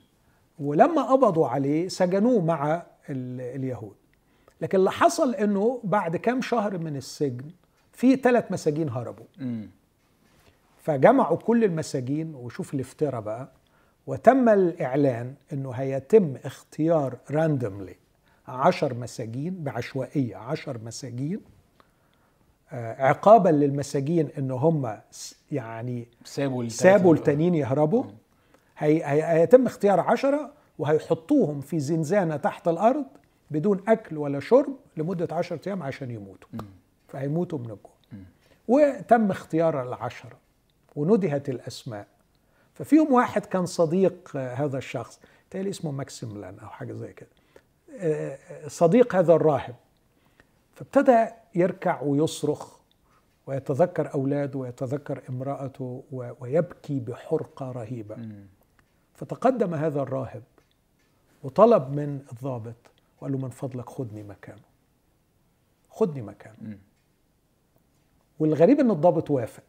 ولما قبضوا عليه سجنوه مع ال- اليهود لكن اللي حصل إنه بعد كام شهر من السجن في ثلاث مساجين هربوا مم. فجمعوا كل المساجين وشوف الافتراء بقى وتم الإعلان أنه هيتم اختيار راندوملي عشر مساجين بعشوائية عشر مساجين. آه، عقابا للمساجين إن هم يعني سابوا سابوا. التانيين يهربوا. هي هي هيتم اختيار عشرة وهيحطوهم في زنزانة تحت الأرض بدون أكل ولا شرب لمدة عشرة أيام عشان يموتوا. فهيموتوا من الجوع. وتم اختيار العشرة وندهت الأسماء. ففيهم واحد كان صديق آه، هذا الشخص تالي اسمه ماكسيملان أو حاجة زي كده. صديق هذا الراهب. فابتدى يركع ويصرخ ويتذكر أولاده ويتذكر امرأته ويبكي بحرقة رهيبة. فتقدم هذا الراهب وطلب من الضابط وقال له من فضلك خدني مكانه. خدني مكانه. والغريب إن الضابط وافق.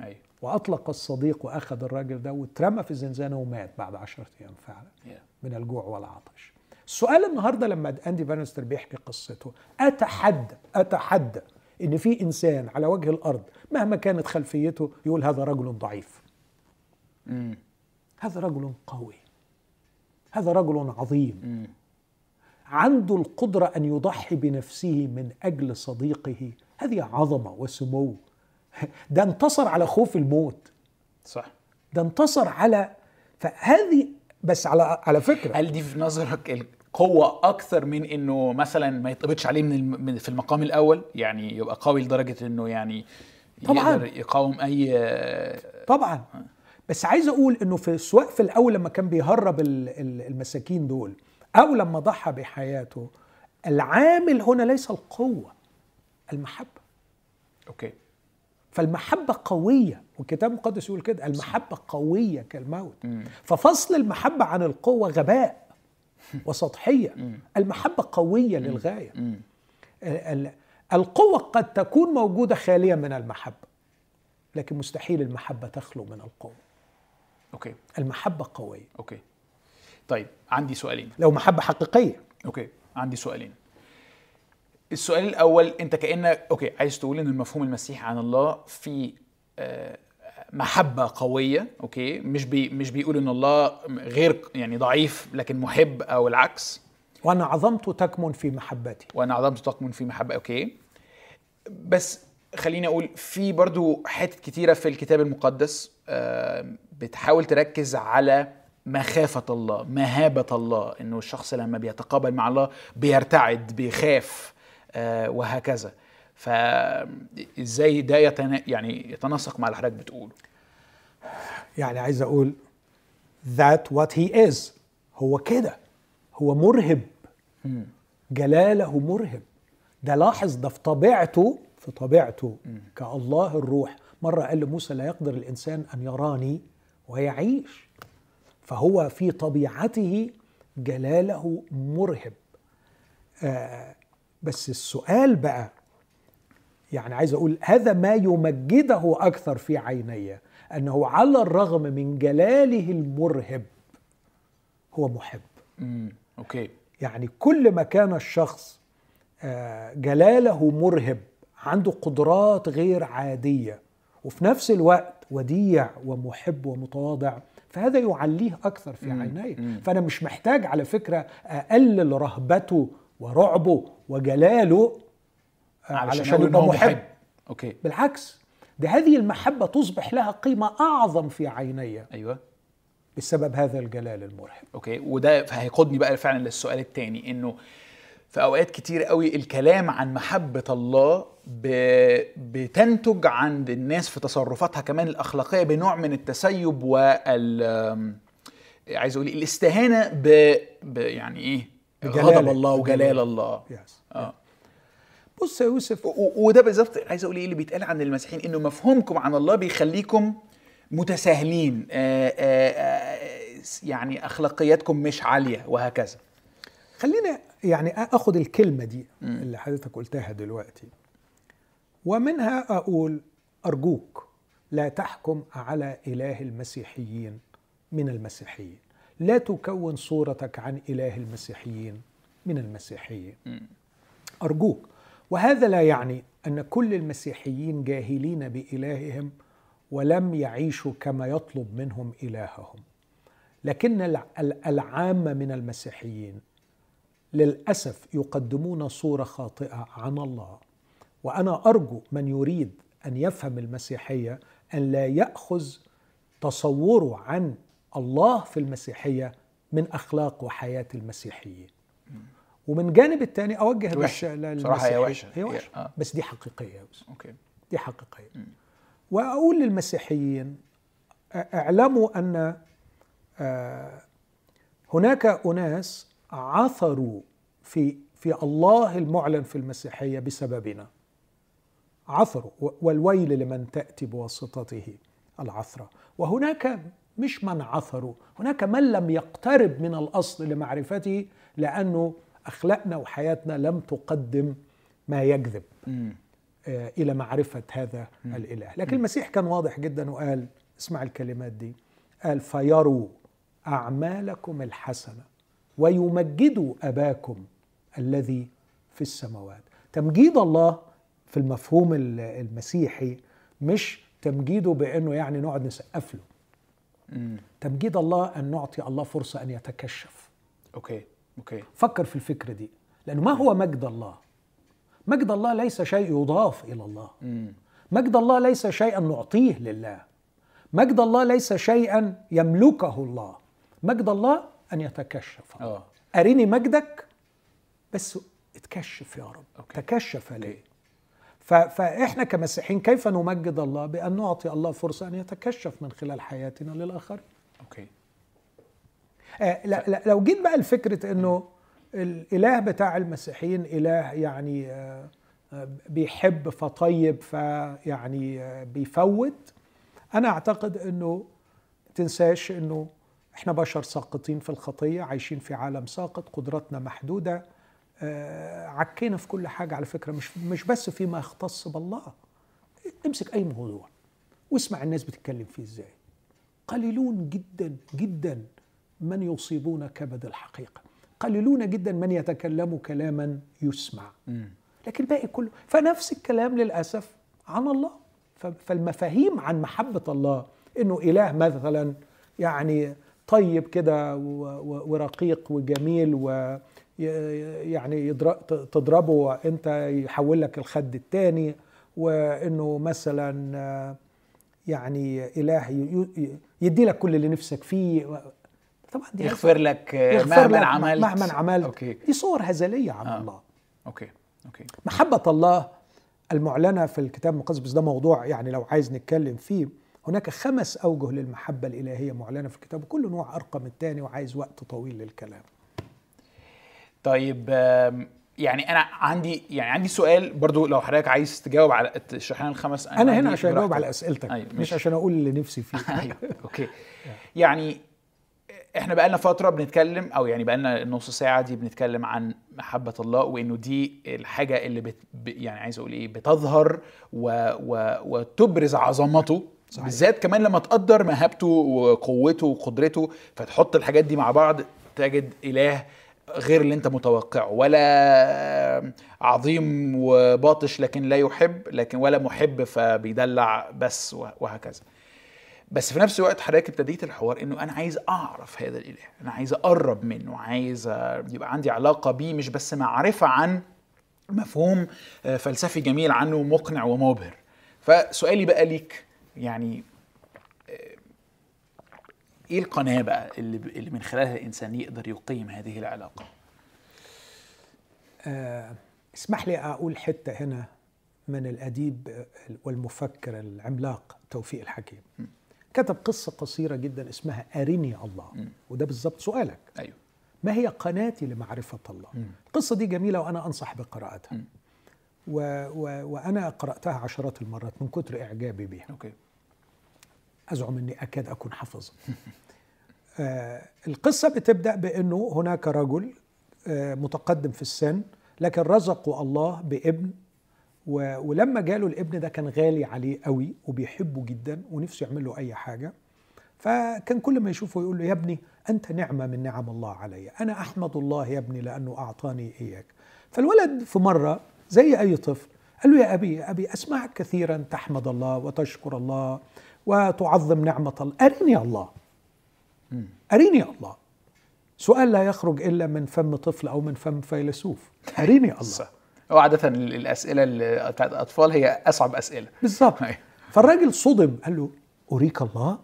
أيوه. وأطلق الصديق وأخذ الراجل ده واترمى في الزنزانه ومات بعد عشرة أيام فعلا. من الجوع والعطش. السؤال النهارده لما أندي بانستر بيحكي قصته اتحدى اتحدى إن في إنسان على وجه الأرض مهما كانت خلفيته يقول هذا رجل ضعيف. مم. هذا رجل قوي. هذا رجل عظيم. مم. عنده القدرة أن يضحي بنفسه من أجل صديقه. هذه عظمة وسمو. ده انتصر على خوف الموت. صح. ده انتصر على فهذه بس على على فكرة. هل دي في نظرك القوة أكثر من إنه مثلا ما يتقبضش عليه من. من- في المقام الأول يعني يبقى قوي لدرجة إنه يعني طبعاً. يقدر يقاوم أي طبعا بس عايز أقول إنه في سواء في الأول لما كان بيهرب ال- ال- المساكين دول أو لما ضحى بحياته العامل هنا ليس القوة المحبة أوكي فالمحبة قوية والكتاب المقدس يقول كده المحبة قوية كالموت. ففصل المحبة عن القوة غباء وسطحية. المحبة قوية للغاية. مم. ال- ال- القوة قد تكون موجودة خالية من المحبة لكن مستحيل المحبة تخلو من القوة. okay. المحبة قوية. okay. طيب عندي سؤالين. لو محبة حقيقية. okay عندي سؤالين. السؤال الأول أنت كأنك okay عايز تقول إن المفهوم المسيحي عن الله في آه، محبة قوية okay؟ مش بي مش بيقول إن الله غير يعني ضعيف لكن محب أو العكس. وأن عظمته تكمن في محبتي. وان عظمته تكمن في محبة أوكي؟ بس خليني أقول في برضو حتت كتيرة في الكتاب المقدس آه، بتحاول تركز على مخافة الله مهابة الله إنه الشخص لما بيتقابل مع الله بيرتعد بيخاف آه، وهكذا. فازاي ده يتنا... يعني يتناسق مع اللي حضرتك بتقوله؟ يعني عايز أقول that what he is. هو كده. هو مرهب. جلاله مرهب. ده لاحظ ده في طبيعته في طبيعته كالله الروح. مرة قال لموسى لا يقدر الإنسان أن يراني ويعيش فهو في طبيعته جلاله مرهب. آه بس السؤال بقى يعني عايز أقول هذا ما يمجده أكثر في عيني أنه على الرغم من جلاله المرهب هو محب امم أوكي يعني كل ما كان الشخص آه، جلاله مرهب عنده قدرات غير عادية وفي نفس الوقت وديع ومحب ومتواضع فهذا يعليه أكثر في. عيني. فأنا مش محتاج على فكرة أقلل رهبته ورعبه وجلاله علشان يبقى محب. okay. بالعكس ده هذه المحبة تصبح لها قيمة أعظم في عيني. أيوه. بسبب هذا الجلال المرهب okay. وده هيقودني بقى فعلا للسؤال الثاني إنه في أوقات كتير قوي الكلام عن محبة الله ب... بتنتج عند الناس في تصرفاتها كمان الأخلاقية بنوع من التسيب وال عايز أقول إيه؟ الاستهانة ب... ب... يعني إيه غضب الله وجلال. الله. يس. آه. بص يا يوسف. وده بالظبط عايز أقول إيه اللي بيتقال عن المسيحيين؟ إنه مفهومكم عن الله بيخليكم متساهلين. آآ آآ يعني أخلاقياتكم مش عالية وهكذا. خلينا يعني اخد الكلمة دي اللي حضرتك قلتها دلوقتي. ومنها أقول أرجوك لا تحكم على إله المسيحيين من المسيحيين. لا تكون صورتك عن إله المسيحيين من المسيحيين. أرجوك وهذا لا يعني أن كل المسيحيين جاهلين بإلههم ولم يعيشوا كما يطلب منهم إلههم. لكن الع- ال- العامة من المسيحيين للأسف يقدمون صورة خاطئة عن الله. وأنا أرجو من يريد أن يفهم المسيحية أن لا يأخذ تصوره عن الله في المسيحية من أخلاق وحياة المسيحيين. ومن جانب الثاني أوجه. للش- بصراحة هي وحشة. هي وحشة. آه. بس دي حقيقية يا يوسف أوكي. دي حقيقية. وأقول للمسيحيين أعلموا أن آه، هناك أناس عثروا في في الله المعلن في المسيحية بسببنا. عثروا. والويل لمن تأتي بواسطته العثرة. وهناك مش من عثروا هناك من لم يقترب من الأصل لمعرفته لأنه أخلاقنا وحياتنا لم تقدم ما يجذب. آه، إلى معرفة هذا الإله. لكن المسيح كان واضح جدا وقال اسمع الكلمات دي قال فيروا أعمالكم الحسنة ويمجدوا أباكم الذي في السماوات. تمجيد الله في المفهوم ال- المسيحي مش تمجيده بأنه يعني نقعد نسقف له. تمجيد الله أن نعطي الله فرصة أن يتكشف. okay. okay. فكر في الفكرة دي. لأنه ما هو مجد الله؟ مجد الله ليس شيء يضاف إلى الله. مم. مجد الله ليس شيئا نعطيه لله. مجد الله ليس شيئا يملكه الله. مجد الله أن يتكشف. آه. اريني مجدك بس اتكشف يا رب. okay. تكشف لي. فإحنا كمسيحيين كيف نمجد الله بأن نعطي الله فرصة أن يتكشف من خلال حياتنا للآخرين؟ okay. آه، لا لا لو جيت بقى لفكرة إنه الاله بتاع المسيحيين إله يعني آه، آه، بيحب فطيب فيعني آه، بيفوت أنا أعتقد إنه تنساش إنه إحنا بشر ساقطين في الخطية عايشين في عالم ساقط قدراتنا محدودة آه، عكينا في كل حاجة على فكرة مش مش بس فيما يختص بالله. امسك أي موضوع واسمع الناس بتتكلم فيه إزاي. قليلون جدا جدا. من يصيبون كبد الحقيقة. قليلون جدا من يتكلموا كلاما يسمع. لكن الباقي كله فنفس الكلام للأسف عن الله. فالمفاهيم عن محبة الله إنه إله مثلا يعني طيب كده ورقيق وجميل و يعني تضربه انت يحول لك الخد الثاني وإنه مثلا يعني إله يدي لك كل اللي نفسك فيه. طبعا دي يغفر لك آه، يغفر مهما لك عملت. مهما عملت. أوكي. دي صور هزلية عن آه. الله. okay. okay. محبة الله المعلنة في الكتاب المقدس بس ده موضوع يعني لو عايز نتكلم فيه هناك خمس أوجه للمحبة الإلهية معلنة في الكتاب وكل نوع أرقى من الثاني وعايز وقت طويل للكلام. طيب يعني أنا عندي يعني عندي سؤال برضو لو حضرتك عايز تجاوب على تشرح لنا الخمس أنا هنا عشان براحتك. على أسئلتك أيوة، مش ماشي. عشان أقول اللي نفسي فيه. أيوه okay. يعني إحنا بقالنا فترة بنتكلم أو يعني بقالنا نص ساعة دي بنتكلم عن محبة الله وإنه دي الحاجة اللي بت يعني عايز أقول إيه بتظهر و و وتبرز عظمته صحيح. بالذات كمان لما تقدر مهابته وقوته وقدرته فتحط الحاجات دي مع بعض تجد إله غير اللي أنت متوقعه ولا عظيم وباطش لكن لا يحب لكن ولا محب فبيدلع بس وهكذا بس في نفس الوقت حضرتك ابتديت الحوار إنه أنا عايز أعرف هذا الإله. أنا عايز أقرب منه. عايز يبقى عندي علاقة بيه مش بس معرفة عن مفهوم آه، فلسفي جميل عنه مقنع ومبهر. فسؤالي بقى ليك يعني آه، إيه القناة بقى اللي, اللي من خلالها الإنسان يقدر يقيم هذه العلاقة؟ آه اسمح لي أقول حتة هنا من الأديب والمفكر العملاق توفيق الحكيم. كتب قصة قصيرة جدا اسمها أرني الله. وده بالظبط سؤالك. أيوه. ما هي قناتي لمعرفة الله؟ القصة دي جميلة وأنا أنصح بقراءتها. و و وأنا قرأتها عشرات المرات من كتر إعجابي بها أوكي. أزعم إني أكاد أكون حافظها آه القصة بتبدأ بأنه هناك رجل آه متقدم في السن لكن رزقه الله بابن. ولما جاله الابن ده كان غالي عليه قوي وبيحبه جدا ونفسه يعمل له أي حاجة. فكان كل ما يشوفه يقول له يا ابني أنت نعمة من نعم الله علي. أنا أحمد الله يا ابني لأنه أعطاني إياك. فالولد في مرة زي أي طفل قال له يا أبي يا أبي أسمعك كثيرا تحمد الله وتشكر الله وتعظم نعمة الله. أرني الله. اريني الله. سؤال لا يخرج إلا من فم طفل أو من فم فيلسوف. اريني الله. صح هو عادة الأسئلة اللي بتاعت الأطفال هي أصعب أسئلة. بالظبط. فالراجل صدم قال له أريك الله؟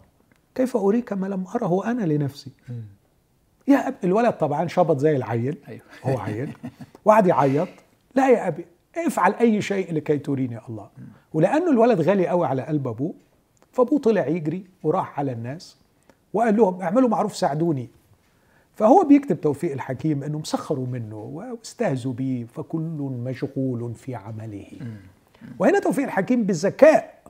كيف أريك ما لم أره أنا لنفسي؟ يا أب الولد طبعا شبط زي العيل. أيوة. هو عيل. وقعد يعيط. لا يا أبي افعل أي شيء لكي تريني الله. ولأنه الولد غالي قوي على قلب أبوه فأبوه طلع يجري وراح على الناس وقال لهم اعملوا معروف ساعدوني. فهو بيكتب توفيق الحكيم إنه مسخروا منه واستهزوا به فكل مشغول في عمله. وهنا توفيق الحكيم بذكاء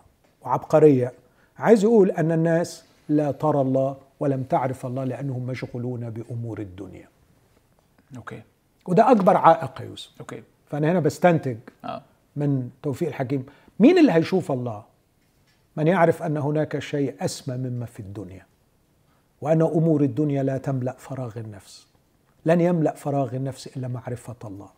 وعبقرية. عايز يقول أن الناس لا ترى الله ولم تعرف الله لأنهم مشغولون بأمور الدنيا. okay. وده أكبر عائق يا يوسف. okay. فأنا هنا بستنتج آه. من توفيق الحكيم. مين اللي هيشوف الله؟ من يعرف أن هناك شيء أسمى مما في الدنيا؟ وأن أمور الدنيا لا تملأ فراغ النفس. لن يملأ فراغ النفس إلا معرفة الله.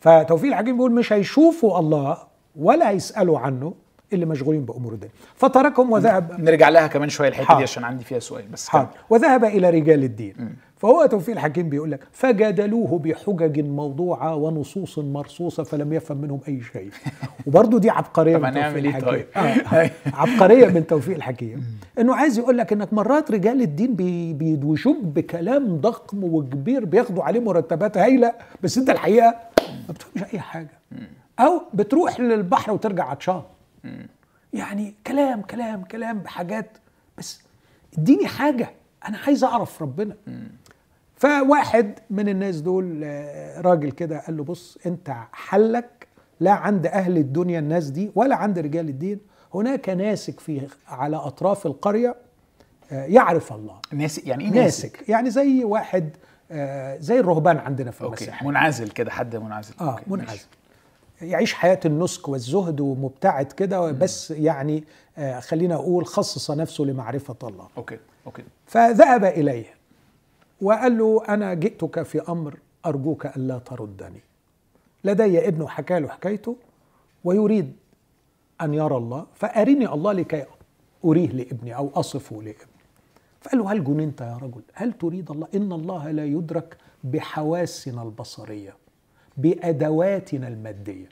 فتوفيق الحكيم بيقول مش هيشوفوا الله ولا هيسألوا عنه. اللي مشغولين بأمور الدنيا فتركهم وذهب نرجع لها كمان شوية الحتة. دي عشان عندي فيها سؤال بس حاضر. وذهب إلى رجال الدين. فهو توفيق الحكيم بيقول لك فجادلوه بحجج موضوعة ونصوص مرصوصة فلم يفهم منهم أي شيء. وبرضه دي عبقرية من توفيق الحكيم. طيب؟ آه. عبقرية من توفيق الحكيم. إنه عايز يقول لك إنك مرات رجال الدين بي- بيدوشوك بكلام ضخم وكبير بياخدوا عليه مرتبات هايلة بس أنت الحقيقة ما بتفهمش أي حاجة. أو بتروح للبحر وترجع عطشان. يعني كلام كلام كلام بحاجات. بس اديني حاجة أنا عايز أعرف ربنا. فواحد من الناس دول آه، راجل كده قال له بص أنت حلك لا عند أهل الدنيا الناس دي ولا عند رجال الدين. هناك ناسك في على أطراف القرية آه، يعرف الله. ناسك يعني إيه ناسك؟ ناسك. يعني زي واحد آه، زي الرهبان عندنا في okay. المسيحيه منعزل كده حد منعزل. آه منعزل. يعيش حياة النسك والزهد ومبتعد كده بس يعني آه خلينا أقول خصص نفسه لمعرفة الله. okay okay. فذهب إليه وقال له أنا جئتك في أمر أرجوك ألا تردني. لدي ابن حكى له حكايته ويريد أن يرى الله فأرني الله لكي أريه لابني أو أصفه لابني. فقال له هل جننت يا رجل؟ هل تريد الله؟ إن الله لا يدرك بحواسنا البصرية. بأدواتنا المادية.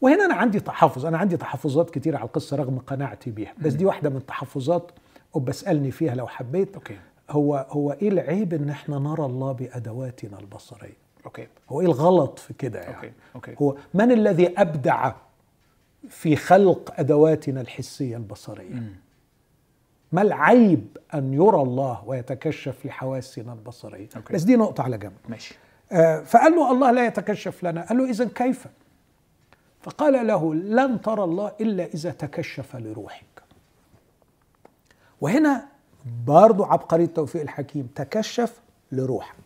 وهنا أنا عندي تحفظ أنا عندي تحفظات كتير على القصة رغم قناعتي بيها بس دي واحدة من التحفظات وبسألني فيها لو حبيت. okay. هو هو إيه العيب إن إحنا نرى الله بأدواتنا البصرية؟ okay. هو إيه الغلط في كده يعني؟ okay okay. هو من الذي أبدع في خلق أدواتنا الحسية البصرية؟ ما العيب أن يرى الله ويتكشف لحواسنا البصرية؟ أوكي. بس دي نقطة على جنب. ماشي. فقال له الله لا يتكشف لنا. قال له اذا كيف؟ فقال له لن ترى الله إلا إذا تكشف لروحك. وهنا برضو عبقرية توفيق الحكيم تكشف لروحك.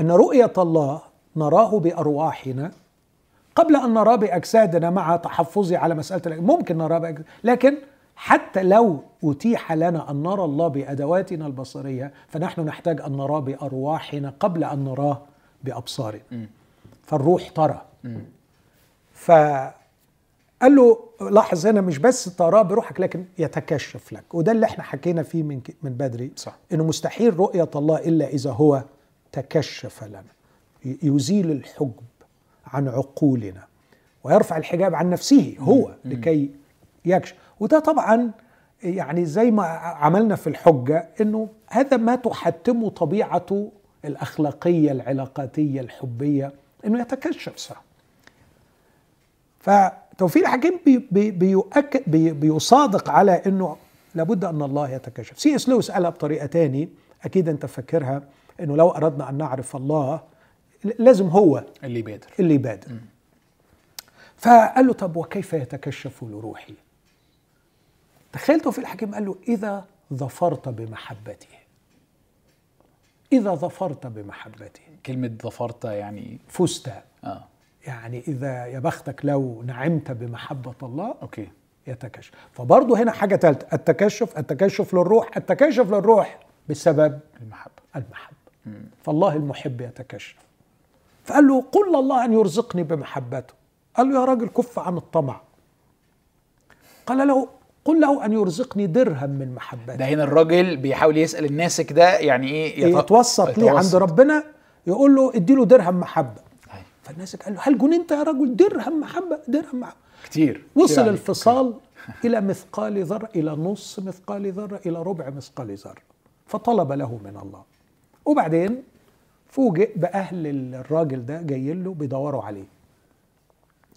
أن رؤية الله نراه بأرواحنا قبل أن نراه بأجسادنا مع تحفظي على مسألة ممكن نراه بأجسادنا لكن حتى لو أتيح لنا أن نرى الله بأدواتنا البصرية فنحن نحتاج أن نراه بأرواحنا قبل أن نراه بأبصارنا. فالروح ترى. قال له لاحظ هنا مش بس تراه بروحك لكن يتكشف لك. وده اللي إحنا حكينا فيه من من بدري. صح. إنه مستحيل رؤية الله إلا إذا هو تكشف لنا يزيل الحجب عن عقولنا ويرفع الحجاب عن نفسه هو لكي يكشف. وده طبعا يعني زي ما عملنا في الحجة إنه هذا ما تحتمه طبيعته الأخلاقية العلاقاتية الحبية إنه يتكشف صح فتوفيق الحكيم بي بي بيؤكد بي بيصادق على إنه لابد أن الله يتكشف. سي إس لويس قالها بطريقة تاني أكيد أنت فاكرها إنه لو أردنا أن نعرف الله لازم هو اللي بادر. اللي يبادر فقال له طب وكيف يتكشف لروحي؟ تخيل توفيق الحكيم قال له إذا ظفرت بمحبته إذا ظفرت بمحبته كلمة ظفرت يعني فزت. آه. يعني إذا يا بختك لو نعمت بمحبة الله أوكي. يتكشف. فبرضه هنا حاجة ثالثه التكشف التكشف للروح التكشف للروح بسبب المحبة. المحبة. فالله المحب يتكشف. فقال له قل الله أن يرزقني بمحبته. قال له يا راجل كف عن الطمع. قال له قل له أن يرزقني درهم من محبته ده هنا الراجل بيحاول يسأل الناسك ده يعني إيه يت- يتوسط ليه؟ عند يتوسط. ربنا يقول له اديله درهم محبة. أيوة. فالناس قال له هل جننت يا رجل؟ درهم محبة درهم محبة. كتير. كتير وصل عليك. الفصال إلى مثقال ذرة إلى نص مثقال ذرة إلى ربع مثقال ذرة. فطلب له من الله. وبعدين فوجئ بأهل الراجل ده جايين له بيدوروا عليه.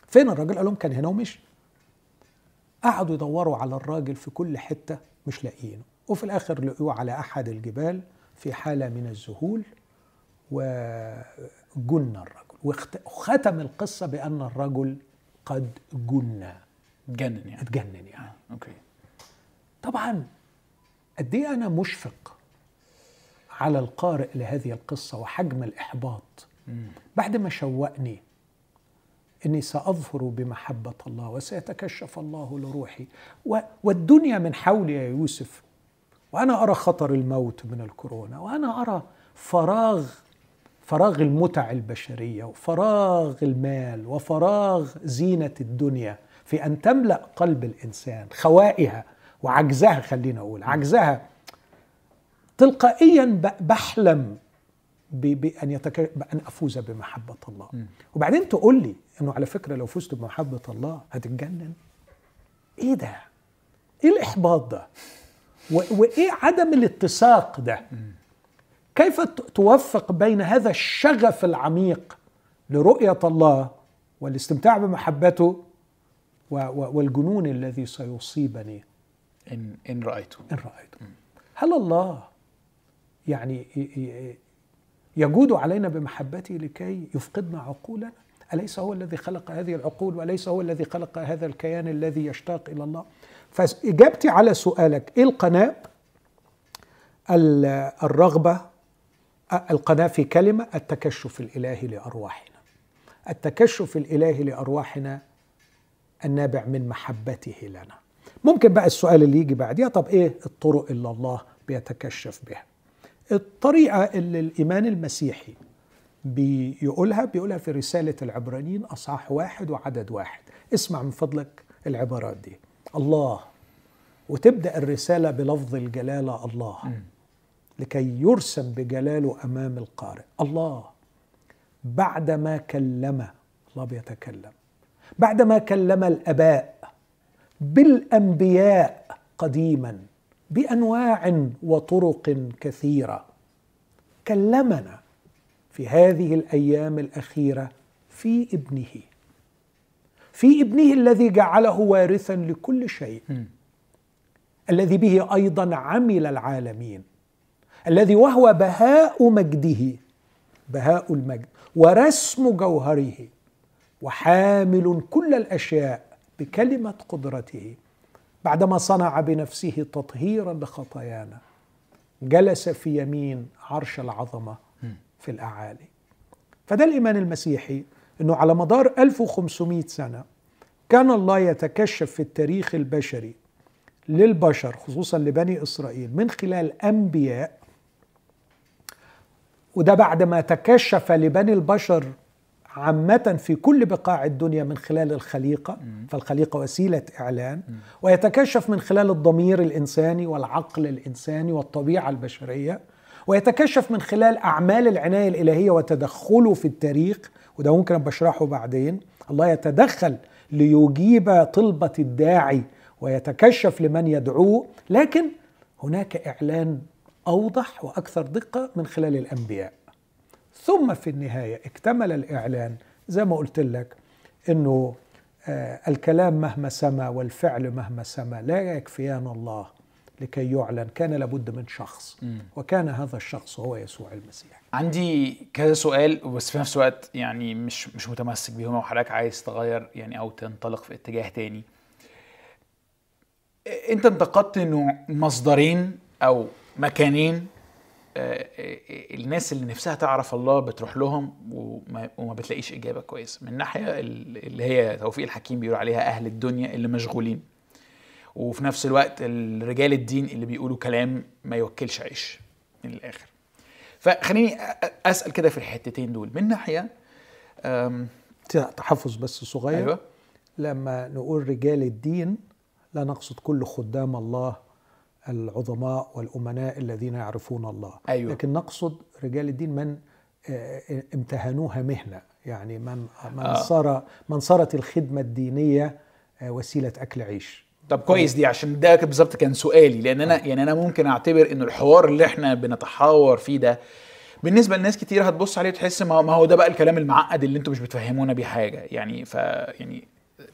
فين الراجل؟ قال لهم كان هنا ومشي. قعدوا يدوروا على الراجل في كل حتة مش لاقيينه. وفي الآخر لقوه على أحد الجبال في حالة من الذهول وجن الرجل. وختم القصة بأن الرجل قد جن. اتجنن يعني. اتجنن يعني. أوكي. طبعا قد إيه أنا مشفق على القارئ لهذه القصة وحجم الإحباط بعد ما شوقني إني ساظفر بمحبة الله وسيتكشف الله لروحي. والدنيا من حولي يا يوسف. وأنا أرى خطر الموت من الكورونا وأنا أرى فراغ فراغ المتع البشرية وفراغ المال وفراغ زينة الدنيا في أن تملأ قلب الإنسان خوائها وعجزها خلينا أقول عجزها تلقائيا بحلم ب- بان يتك... بأن أفوز بمحبة الله. وبعدين تقول لي إنه على فكرة لو فزت بمحبة الله هتتجنن. إيه ده؟ إيه الإحباط ده؟ و... وإيه عدم الاتساق ده؟ كيف ت- توفق بين هذا الشغف العميق لرؤية الله والاستمتاع بمحبته و... و... والجنون الذي سيصيبني ان إن رأيته. إن رأيته. هل الله يعني يجود علينا بمحبته لكي يفقدنا عقولنا أليس هو الذي خلق هذه العقول وأليس هو الذي خلق هذا الكيان الذي يشتاق إلى الله؟ فإجابتي على سؤالك إيه القناة ال- الرغبة القناة في كلمة التكشف الإلهي لأرواحنا. التكشف الإلهي لأرواحنا النابع من محبته لنا. ممكن بقى السؤال اللي يجي بعديها طب إيه الطرق اللي الله بيتكشف بها؟ الطريقة اللي الإيمان المسيحي بيقولها بيقولها في رسالة العبرانيين أصحاح واحد وعدد واحد. اسمع من فضلك العبارات دي. الله. وتبدأ الرسالة بلفظ الجلالة الله. لكي يرسم بجلاله أمام القارئ. الله. بعدما كلم الله بيتكلم. بعدما كلم الأباء بالأنبياء قديما. بأنواع وطرق كثيرة. كلمنا في هذه الأيام الأخيرة في ابنه. في ابنه الذي جعله وارثا لكل شيء. الذي به أيضا عمل العالمين. الذي وهو بهاء مجده. بهاء المجد. ورسم جوهره. وحامل كل الأشياء بكلمة قدرته. بعدما صنع بنفسه تطهيرا لخطايانا جلس في يمين عرش العظمة في الأعالي. فده الإيمان المسيحي إنه على مدار 1500 سنة كان الله يتكشف في التاريخ البشري للبشر خصوصا لبني إسرائيل من خلال أنبياء. وده بعد ما تكشف لبني البشر عامة في كل بقاع الدنيا من خلال الخليقة فالخليقة وسيلة إعلان. ويتكشف من خلال الضمير الإنساني والعقل الإنساني والطبيعة البشرية. ويتكشف من خلال أعمال العناية الإلهية وتدخله في التاريخ. وده ممكن بشرحه بعدين. الله يتدخل ليجيب طلبة الداعي ويتكشف لمن يدعوه. لكن هناك إعلان أوضح وأكثر دقة من خلال الأنبياء. ثم في النهاية اكتمل الإعلان زي ما قلت لك أنه آه الكلام مهما سما والفعل مهما سما لا يكفيان الله لكي يعلن كان لابد من شخص وكان هذا الشخص هو يسوع المسيح. عندي كذا سؤال بس في نفس الوقت يعني مش مش متمسك بيهم وحضرتك عايز تغير يعني أو تنطلق في اتجاه تاني. أنت انتقدت إنه مصدرين أو مكانين الناس اللي نفسها تعرف الله بتروح لهم وما, وما بتلاقيش إجابة كويسة. من ناحية اللي هي توفيق الحكيم بيقول عليها أهل الدنيا اللي مشغولين. وفي نفس الوقت الرجال الدين اللي بيقولوا كلام ما يوكلش عيش من الآخر. فخليني أسأل كده في الحتتين دول. من ناحية تحفظ بس صغير. أيوة. لما نقول رجال الدين لا نقصد كل خدام الله العظماء والأمناء الذين يعرفون الله. أيوة. لكن نقصد رجال الدين من آه، امتهنوها مهنة. يعني من من آه. صار من صارت الخدمة الدينية آه، وسيلة أكل عيش. طب كويس دي عشان ده بالظبط كان سؤالي. لأن أنا يعني أنا ممكن أعتبر إن الحوار اللي إحنا بنتحاور فيه ده بالنسبة لناس كتير هتبص عليه وتحس ما هو ده بقى الكلام المعقد اللي أنتوا مش بتفهمونا بيه حاجة. يعني ف يعني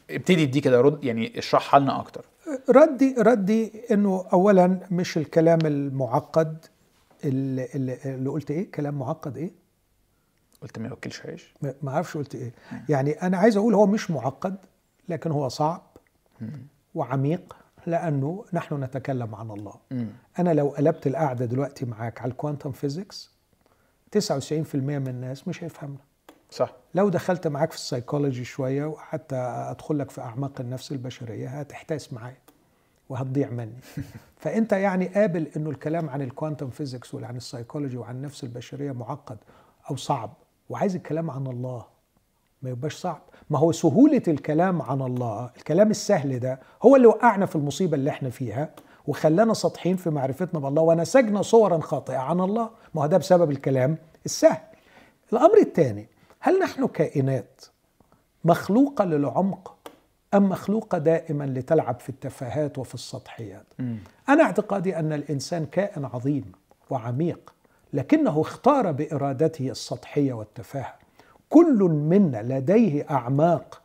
ابتدي دي كده رد يعني اشرحها لنا أكتر. ردي ردي إنه اولا مش الكلام المعقد اللي, اللي قلت إيه؟ كلام معقد إيه؟ قلت ما يوكلش عيش. ما أعرفش قلت إيه. يعني أنا عايز أقول هو مش معقد لكن هو صعب وعميق لأنه نحن نتكلم عن الله. أنا لو قلبت القعدة دلوقتي معاك على ال quantum physics 99% من الناس مش هيفهمنا. صح. لو دخلت معاك في السيكولوجي شوية وحتى أدخل لك في أعماق النفس البشرية هتحتاس معايا وهتضيع مني. فأنت يعني قابل إنه الكلام عن ال quantum physics وعن السيكولوجي وعن النفس البشرية معقد أو صعب وعايز الكلام عن الله. ما يبقاش صعب. ما هو سهولة الكلام عن الله الكلام السهل ده هو اللي وقعنا في المصيبة اللي إحنا فيها وخلانا سطحين في معرفتنا بالله ونسجنا صورا خاطئة عن الله. ما هو ده بسبب الكلام السهل. الأمر الثاني هل نحن كائنات مخلوقة للعمق أم مخلوقة دائما لتلعب في التفاهات وفي السطحيات؟ م. أنا اعتقادي أن الإنسان كائن عظيم وعميق لكنه اختار بإرادته السطحية والتفاهة. كل منا لديه أعماق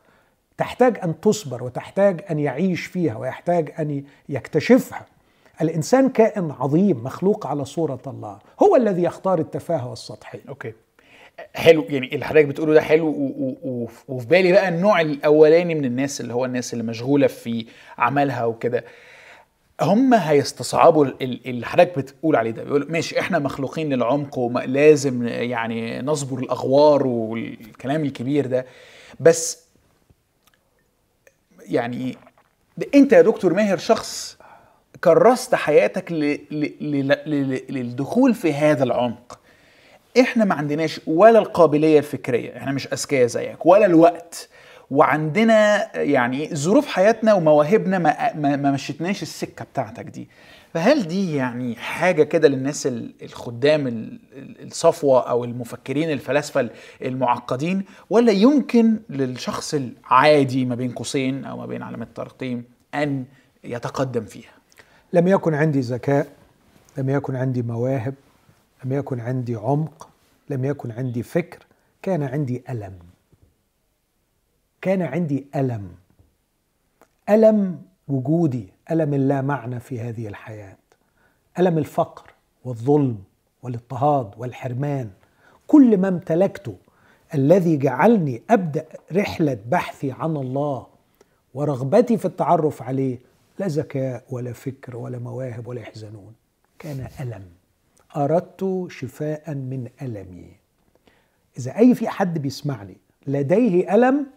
تحتاج أن تصبر وتحتاج أن يعيش فيها ويحتاج أن يكتشفها. الإنسان كائن عظيم مخلوق على صورة الله هو الذي يختار التفاهة والسطحية. أوكي. حلو يعني اللي حضرتك بتقوله ده حلو وفي بالي بقى النوع الأولاني من الناس اللي هو الناس اللي مشغولة في عملها وكده. هم هيستصعبوا اللي حضرتك بتقول عليه ده. بيقول ماشي إحنا مخلوقين للعمق ولازم يعني نصبر الأغوار والكلام الكبير ده. بس يعني أنت يا دكتور ماهر شخص كرست حياتك للدخول في هذا العمق. إحنا ما عندناش ولا القابلية الفكرية إحنا مش أذكياء زيك ولا الوقت. وعندنا يعني ظروف حياتنا ومواهبنا ما, ما مشيتناش السكة بتاعتك دي. فهل دي يعني حاجة كده للناس الخدام الصفوة أو المفكرين الفلاسفة المعقدين ولا يمكن للشخص العادي ما بين قوسين أو ما بين علامات الترقيم أن يتقدم فيها؟ لم يكن عندي ذكاء لم يكن عندي مواهب لم يكن عندي عمق لم يكن عندي فكر كان عندي ألم. كان عندي ألم. ألم وجودي ألم اللا معنى في هذه الحياة. ألم الفقر والظلم والاضطهاد والحرمان. كل ما امتلكته الذي جعلني أبدأ رحلة بحثي عن الله ورغبتي في التعرف عليه لا ذكاء ولا فكر ولا مواهب ولا يحزنون. كان ألم. أردت شفاء من ألمي. إذا أي في حد بيسمعني لديه ألم؟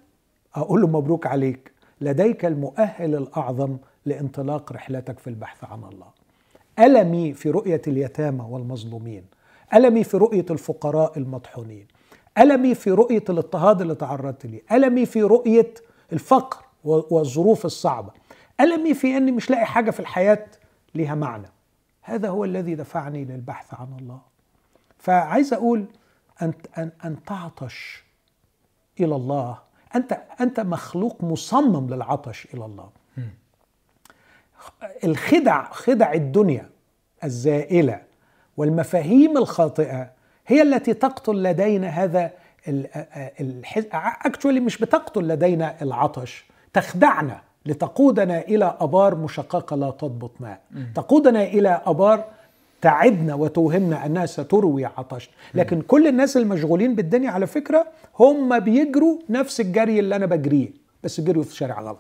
أقول له مبروك عليك. لديك المؤهل الأعظم لانطلاق رحلتك في البحث عن الله. ألمي في رؤية اليتامى والمظلومين. ألمي في رؤية الفقراء المطحونين. ألمي في رؤية الاضطهاد اللي تعرضت ليه. ألمي في رؤية الفقر والظروف الصعبة. ألمي في أني مش لاقي حاجة في الحياة ليها معنى. هذا هو الذي دفعني للبحث عن الله. فعايز أقول أن, أن, أن تعطش إلى الله. أنت أنت مخلوق مصمم للعطش إلى الله. الخدع خدع الدنيا الزائلة والمفاهيم الخاطئة هي التي تقتل لدينا هذا actually مش بتقتل لدينا العطش تخدعنا. لتقودنا إلى أبار مشققة لا تضبط ماء. تقودنا إلى أبار تعدنا وتوهمنا أنها ستروي عطشنا لكن كل الناس المشغولين بالدنيا على فكرة هم بيجروا نفس الجري اللي أنا بجريه بس جريوا في شارع غلط.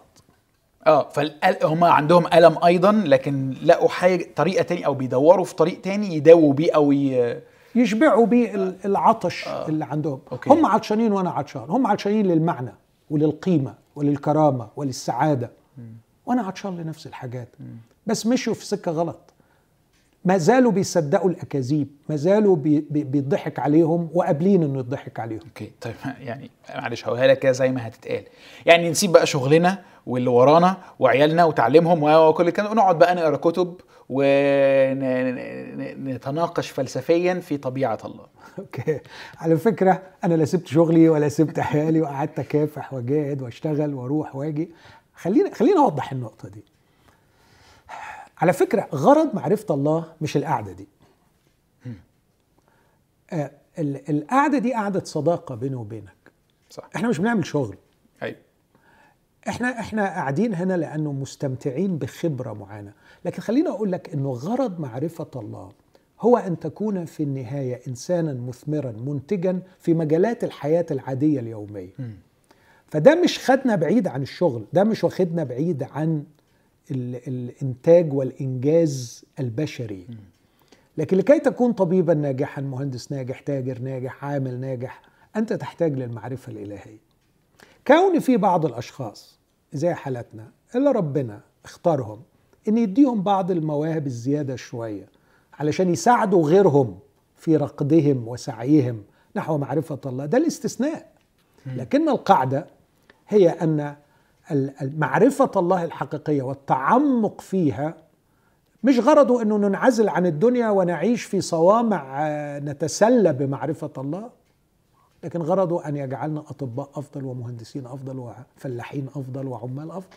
آه فهم عندهم ألم أيضا لكن لقوا حاجة طريقة تاني أو بيدوروا في طريق تاني يداووا بيه أو ي... يشبعوا بيه العطش آه. اللي عندهم. okay. هم عطشانين وأنا عطشان. هم عطشانين للمعنى وللقيمة. وللكرامة وللسعادة. وأنا عطشان لنفس الحاجات. بس مشوا في سكة غلط. ما زالوا بيصدقوا الأكاذيب ما زالوا بيضحك عليهم وقابلين إنه يضحك عليهم. okay طيب يعني معلش هقولها لك زي ما هتتقال. يعني نسيب بقى شغلنا واللي ورانا وعيالنا وتعليمهم وكل كده ونقعد بقى نقرأ كتب ونتناقش فلسفيا في طبيعة الله. أوكي. على فكرة أنا لا سبت شغلي ولا سبت حيالي وقعدت أكافح وأجاهد وأشتغل وأروح وآجي. خلينا خلينا أوضح النقطة دي. على فكرة غرض معرفة الله مش القعدة دي. آه القعدة دي قعدة صداقة بيني وبينك. صح. إحنا مش بنعمل شغل. أيوة. إحنا إحنا قاعدين هنا لأنه مستمتعين بخبرة معينة. لكن خليني أقول لك إنه غرض معرفة الله هو أن تكون في النهاية إنسانا مثمرا منتجا في مجالات الحياة العادية اليومية. م. فده مش خدنا بعيد عن الشغل ده مش واخدنا بعيد عن الإنتاج والإنجاز البشري. لكن لكي تكون طبيبا ناجحا مهندس ناجح تاجر ناجح عامل ناجح أنت تحتاج للمعرفة الإلهية. كون في بعض الأشخاص زي حالتنا اللي ربنا اختارهم إن يديهم بعض المواهب الزيادة شوية. علشان يساعدوا غيرهم في رقدهم وسعيهم نحو معرفة الله. ده الاستثناء. لكن القاعدة هي أن معرفة الله الحقيقية والتعمق فيها مش غرضه أنه ننعزل عن الدنيا ونعيش في صوامع آه، نتسلى بمعرفة الله لكن غرضه أن يجعلنا أطباء أفضل ومهندسين أفضل وفلاحين أفضل وعمال أفضل.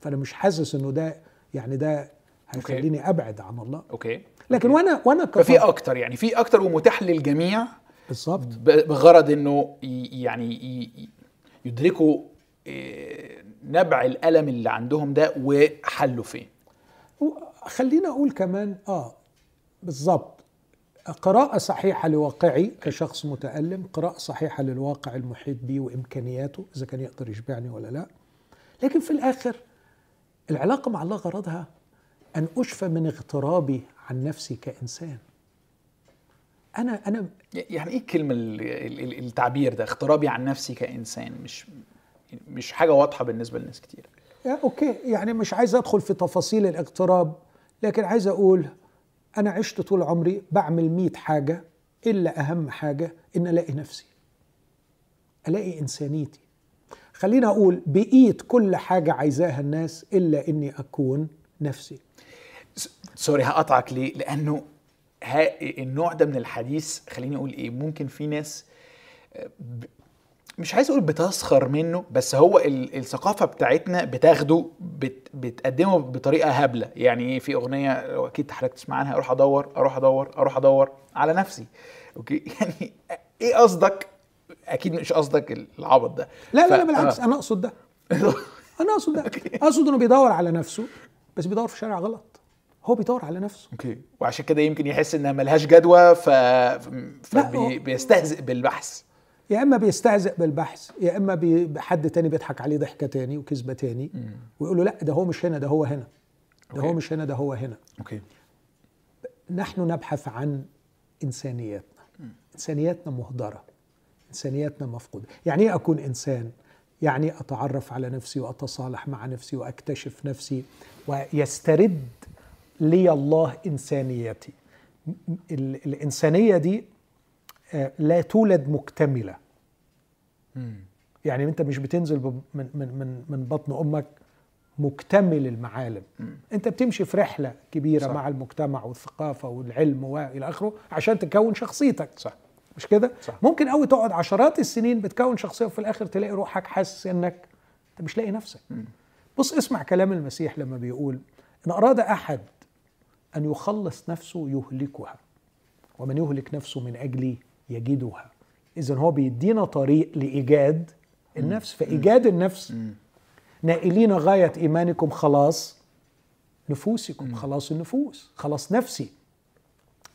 فأنا مش حاسس أنه ده يعني ده هيخليني أبعد عن الله. أوكي. لكن. وأنا وأنا ففي أكتر يعني في أكتر ومتاح للجميع بالظبط بغرض إنه يعني يدركوا آه، نبع الألم اللي عندهم ده وحله فين خلينا أقول كمان آه بالظبط قراءة صحيحة لواقعي كشخص متألم قراءة صحيحة للواقع المحيط بي وإمكانياته إذا كان يقدر يشبعني ولا لا. لكن في الآخر العلاقة مع الله غرضها أن أشفى من اغترابي عن نفسي كإنسان. أنا أنا يعني إيه الكلمة التعبير ده؟ اغترابي عن نفسي كإنسان مش مش حاجة واضحة بالنسبة لناس كتير. okay. يعني مش عايز أدخل في تفاصيل الاغتراب لكن عايز أقول أنا عشت طول عمري بعمل مئة حاجة إلا أهم حاجة إن ألاقي نفسي. ألاقي إنسانيتي. خلينا أقول بقيت كل حاجة عايزاها الناس إلا إني أكون نفسي. سوري هقطعك ليه؟ لأنه النوع ده من الحديث خليني أقول إيه ممكن في ناس مش عايز أقول بتسخر منه بس هو الثقافة بتاعتنا بتاخده بت بتقدمه بطريقة هبلة. يعني إيه؟ في أغنية لو أكيد حضرتك تسمع عنها أروح أدور أروح أدور أروح أدور على نفسي. okay؟ يعني إيه قصدك؟ أكيد مش قصدك العبط ده. لا لا, لا بالعكس آه. أنا أقصد ده. أنا أقصد ده. أقصد إنه بيدور على نفسه بس بيدور في شارع غلط. هو بيدور على نفسه. okay. وعشان كده يمكن يحس إنها ملهاش جدوى ف فبيستهزئ بالبحث. يا إما بيستهزئ بالبحث يا إما حد تاني بيضحك عليه ضحكة تاني وكذبة تاني ويقول له لا ده هو مش هنا ده هو هنا. ده okay. هو مش هنا ده هو هنا. okay. نحن نبحث عن إنسانياتنا. إنسانياتنا مهدرة. إنسانياتنا مفقودة. يعني إيه أكون إنسان؟ يعني أتعرف على نفسي وأتصالح مع نفسي وأكتشف نفسي ويسترد لي الله إنسانيتي الإنسانية دي آه، لا تولد مكتملة مم. يعني أنت مش بتنزل من من من من بطن أمك مكتمل المعالم. أنت بتمشي في رحلة كبيرة صح. مع المجتمع والثقافة والعلم والى آخره عشان تكون شخصيتك صح مش كده. ممكن قوي تقعد عشرات السنين بتكون شخصية وفي الآخر تلاقي روحك حاسس إنك أنت مش لاقي نفسك مم. بص اسمع كلام المسيح لما بيقول إن أراد أحد أن يخلص نفسه يهلكها ومن يهلك نفسه من أجلي يجدها. اذا هو بيدينا طريق لإيجاد النفس. فإيجاد النفس. نائلين غاية إيمانكم خلاص نفوسكم خلاص النفوس خلاص نفسي.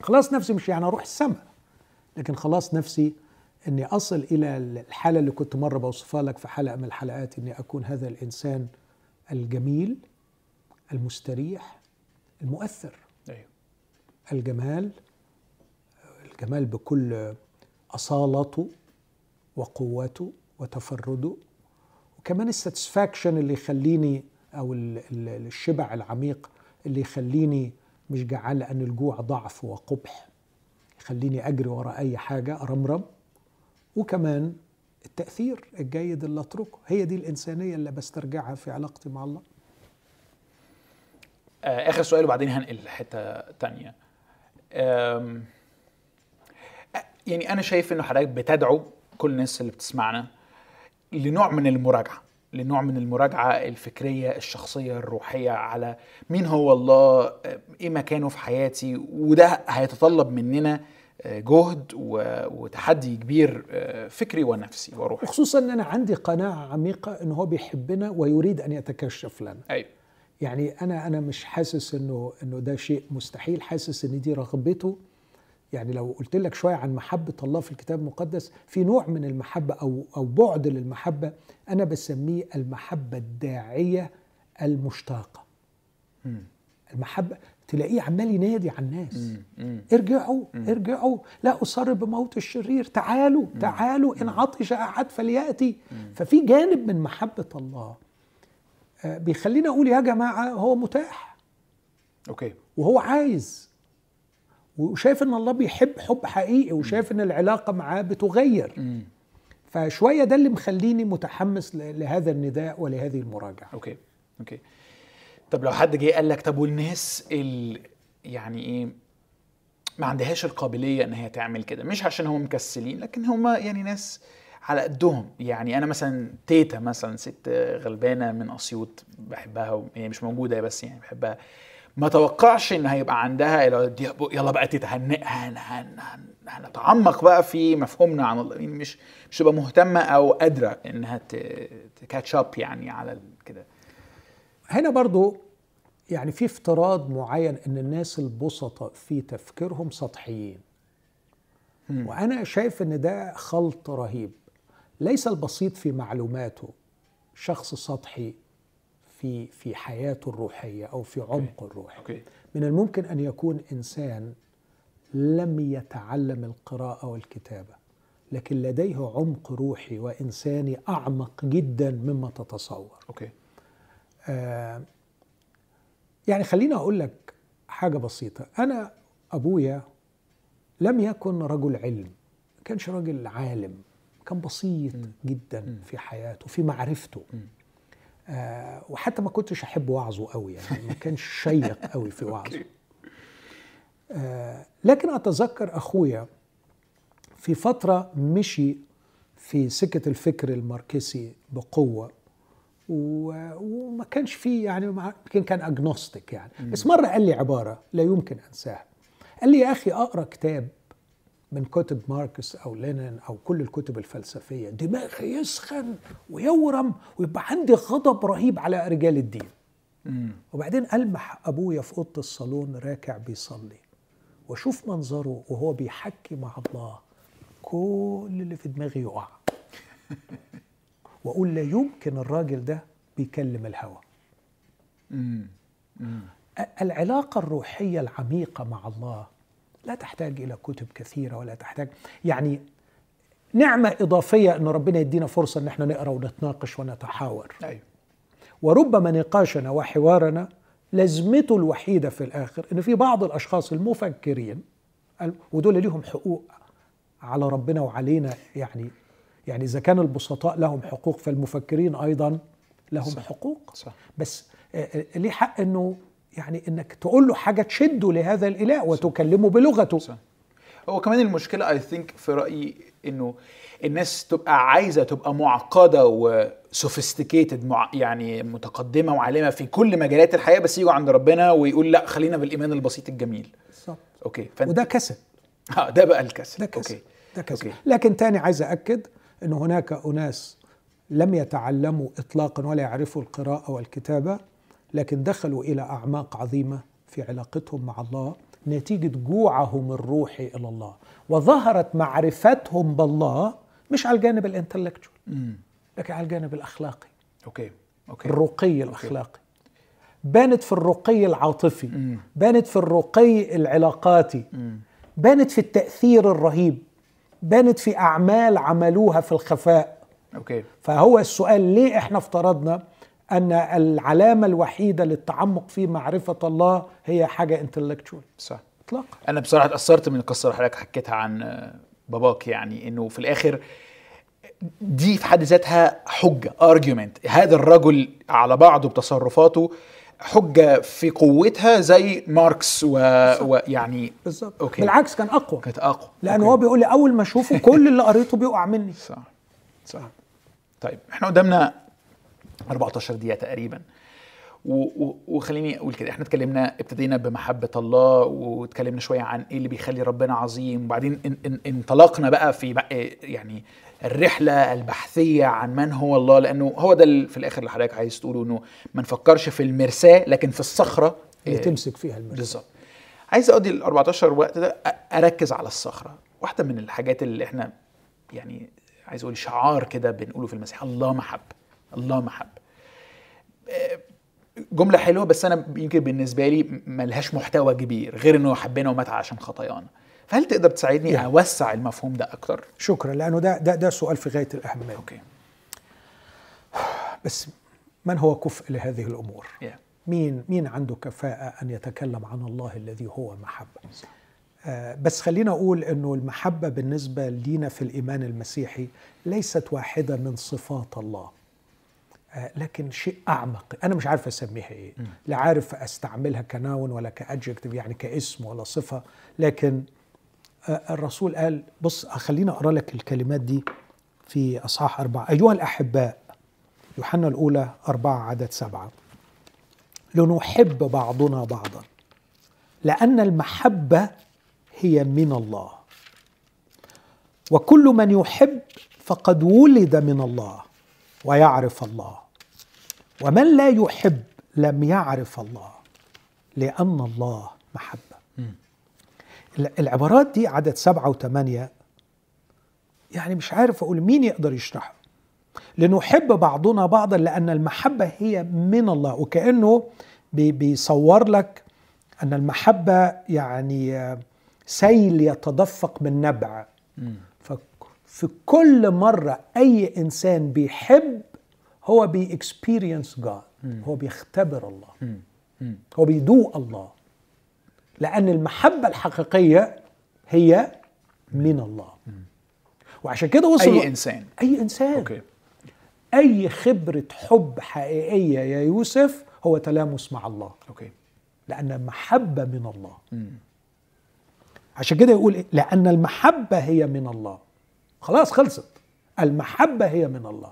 خلاص نفسي مش يعني أروح السماء لكن خلاص نفسي إني أصل إلى الحالة اللي كنت مره بوصفها لك في حلقة من الحلقات إني أكون هذا الإنسان الجميل المستريح المؤثر. الجمال الجمال بكل أصالته وقوته وتفرده وكمان الساتسفاكشن اللي يخليني ال- الشبع العميق اللي يخليني مش جعان لأن الجوع ضعف وقبح يخليني أجري وراء أي حاجة أرمرم. وكمان التأثير الجيد اللي أتركه هي دي الإنسانية اللي بسترجعها في علاقتي مع الله. آه، آخر سؤال وبعدين هنقل لحتة تانية. يعني أنا شايف إنه حضرتك بتدعو كل الناس اللي بتسمعنا لنوع من المراجعة لنوع من المراجعة الفكرية الشخصية الروحية على مين هو الله إيه مكانه في حياتي وده هيتطلب مننا آه، جهد وتحدي كبير آه، فكري ونفسي وروحي. وخصوصا إن أنا عندي قناعة عميقة إن هو بيحبنا ويريد أن يتكشف لنا. أيوه. يعني أنا أنا مش حاسس إنه إنه ده شيء مستحيل. حاسس إن دي رغبته. يعني لو قلت لك شوية عن محبة الله في الكتاب المقدس في نوع من المحبة أو أو بعد للمحبة أنا بسميه المحبة الداعية المشتاقة. المحبة تلاقيه عمال ينادي على الناس. مم. مم. ارجعوا ارجعوا. لا أصر بموت الشرير. تعالوا تعالوا. إن عطش أحد فليأتي. ففي جانب من محبة الله بيخلينا أقول يا جماعة هو متاح. okay. وهو عايز. وشايف إن الله بيحب حب حقيقي وشايف إن العلاقة معاه بتغير. مم. فشوية ده اللي مخليني متحمس لهذا النداء ولهذه المراجعة. okay. okay. طب لو حد جه قال لك طب والناس ال يعني إيه ما عندهاش القابلية إن هي تعمل كده مش عشان هم مكسلين لكن هم يعني ناس على قدهم. يعني أنا مثلا تيتا مثلا ست غلبانة من أسيوط بحبها هي مش موجودة بس يعني بحبها. ما توقعش إن هيبقى عندها يلا بقى تيتا هن هن هن هن هنتعمق بقى في مفهومنا عن الله يعني مش مش تبقى مهتمة أو قادرة إنها تكاتش اب يعني على ال- كده. هنا برضو يعني في افتراض معين إن الناس البسطاء في تفكيرهم سطحيين. وأنا شايف إن ده خلط رهيب. ليس البسيط في معلوماته شخص سطحي في في حياته الروحية أو في عمقه الروحي. من الممكن أن يكون إنسان لم يتعلم القراءة والكتابة لكن لديه عمق روحي وإنساني أعمق جدا مما تتصور. أوكي. آه، يعني خليني أقول لك حاجة بسيطة. أنا أبويا لم يكن رجل علم ما كانش راجل عالم. كان بسيط جدا في حياته في معرفته. آه وحتى ما كنتش أحب وعظه قوي يعني ما كانش شيق قوي في وعظه. آه لكن أتذكر أخويا في فترة مشي في سكة الفكر الماركسي بقوة وما كانش فيه يعني يمكن كان agnostic يعني. بس مرة قال لي عبارة لا يمكن أنساها. قال لي يا أخي أقرأ كتاب من كتب ماركس أو لينين أو كل الكتب الفلسفية دماغي يسخن ويورم ويبقى عندي غضب رهيب على رجال الدين. وبعدين ألمح أبويا في أوضة الصالون راكع بيصلي وأشوف منظره وهو بيحكي مع الله كل اللي في دماغي يقع. وأقول لا يمكن الراجل ده بيكلم الهوى. العلاقة الروحية العميقة مع الله لا تحتاج إلى كتب كثيرة ولا تحتاج يعني نعمة إضافية أن ربنا يدينا فرصة أن إحنا نقرأ ونتناقش ونتحاور. أيوه. وربما نقاشنا وحوارنا لازمته الوحيدة في الآخر إن في بعض الأشخاص المفكرين ودول ليهم حقوق على ربنا وعلينا يعني يعني إذا كان البسطاء لهم حقوق فالمفكرين أيضا لهم صح. حقوق. صح. بس آه، آه، ليه حق إنه يعني إنك تقول له حاجة تشده لهذا الإله وتكلمه بلغته. صح. هو كمان المشكلة I think في رأيي إنه الناس تبقى عايزة تبقى معقدة و sophisticated مع يعني متقدمة وعالمة في كل مجالات الحياة بس يجوا عند ربنا ويقول لأ خلينا بالإيمان البسيط الجميل. بالظبط okay فأنت وده كسل. آه ده بقى الكسل. ده كسل. okay. ده كسل. okay. لكن تاني عايز أكد أن هناك أناس لم يتعلموا إطلاقا ولا يعرفوا القراءة والكتابة. لكن دخلوا إلى أعماق عظيمة في علاقتهم مع الله نتيجة جوعهم الروحي إلى الله. وظهرت معرفتهم بالله مش على الجانب ال intellectual لكن على الجانب الأخلاقي. okay okay. الرقي الأخلاقي. بانت في الرقي العاطفي مم. بانت في الرقي العلاقاتي مم. بانت في التأثير الرهيب بانت في أعمال عملوها في الخفاء. okay. فهو السؤال ليه إحنا افترضنا أن العلامة الوحيدة للتعمق في معرفة الله هي حاجة intellectual صح. اطلاقا. أنا بصراحة اتاثرت من القصة اللي حضرتك حكيتها عن باباك يعني إنه في الآخر دي في حد ذاتها حجة argument هذا الرجل على بعضه بتصرفاته حجة في قوتها زي ماركس و... ويعني بالظبط. okay. بالعكس كان أقوى. كانت أقوى. okay. هو بيقول لي أول ما أشوفه كل اللي قريته بيقع مني. صح. صح. طيب إحنا قدامنا 14 دقيقة تقريبا. وخليني أقول كده إحنا اتكلمنا ابتدينا بمحبة الله واتكلمنا شوية عن إيه اللي بيخلي ربنا عظيم. وبعدين ان ان انطلقنا بقى في بقى يعني الرحلة البحثية عن من هو الله لأنه هو ده في الآخر اللي حضرتك عايز تقوله إنه ما نفكرش في المرساة لكن في الصخرة اللي إيه، تمسك فيها المرسى بالظبط. عايز أقضي ال 14 وقت ده أركز على الصخرة. واحدة من الحاجات اللي إحنا يعني عايز أقول شعار كده بنقوله في المسيح الله محب الله محب. آه، جملة حلوة بس أنا يمكن بالنسبة لي ملهاش محتوى كبير غير انه حبنا ومات عشان خطايانا. فهل تقدر تساعدني يعني. أوسع المفهوم ده أكتر؟ شكرا لأنه ده ده ده سؤال في غاية الأهمية. okay. بس من هو كفء لهذه الأمور؟ yeah. مين مين عنده كفاءة أن يتكلم عن الله الذي هو محبة آه، بس خلينا أقول أنه المحبة بالنسبة لينا في الإيمان المسيحي ليست واحدة من صفات الله. لكن شيء أعمق. أنا مش عارف أسميها إيه. لا عارف أستعملها ك noun ولا ك adjective يعني كاسم ولا صفة. لكن آه، الرسول قال بص خلينا أقرأ لك الكلمات دي في أصحاح أربعة. أيها الأحباء يوحنا الأولى أربعة عدد سبعة. لنحب بعضنا بعضا لأن المحبة هي من الله. وكل من يحب فقد ولد من الله. ويعرف الله. ومن لا يحب لم يعرف الله لأن الله محبة. العبارات دي عدد سبعة وثمانية يعني مش عارف أقول مين يقدر يشرحها. لنحب بعضنا بعضا لأن المحبة هي من الله وكأنه بي- بيصور لك أن المحبة يعني سيل يتدفق من نبع ففي كل مرة أي إنسان بيحب هو بي experience God هو بيختبر الله. هو بيدوق الله. لأن المحبة الحقيقية هي من الله. وعشان كده واصل أي إنسان. أي إنسان. okay. أي خبرة حب حقيقية يا يوسف هو تلامس مع الله. okay. لأن المحبة من الله. عشان كده يقول إيه؟ لأن المحبة هي من الله. خلاص خلصت. المحبة هي من الله.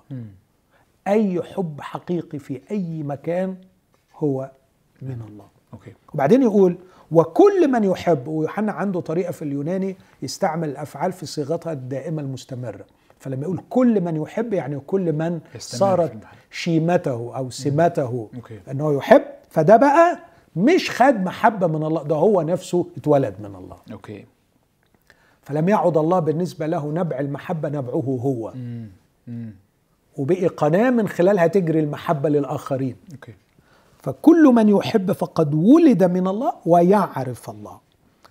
أي حب حقيقي في أي مكان هو من الله. okay. وبعدين يقول وكل من يحب ويوحنا عنده طريقة في اليوناني يستعمل الأفعال في صيغتها الدائمة المستمرة. فلما يقول كل من يحب يعني كل من صارت. شيمته أو سمته okay. أنه يحب فده بقى مش خد محبة من الله ده هو نفسه اتولد من الله. أوكي. فلم يعد الله بالنسبة له نبع المحبة نبعه هو. وبقي قناة من خلالها تجري المحبة للآخرين. فكل من يحب فقد ولد من الله ويعرف الله.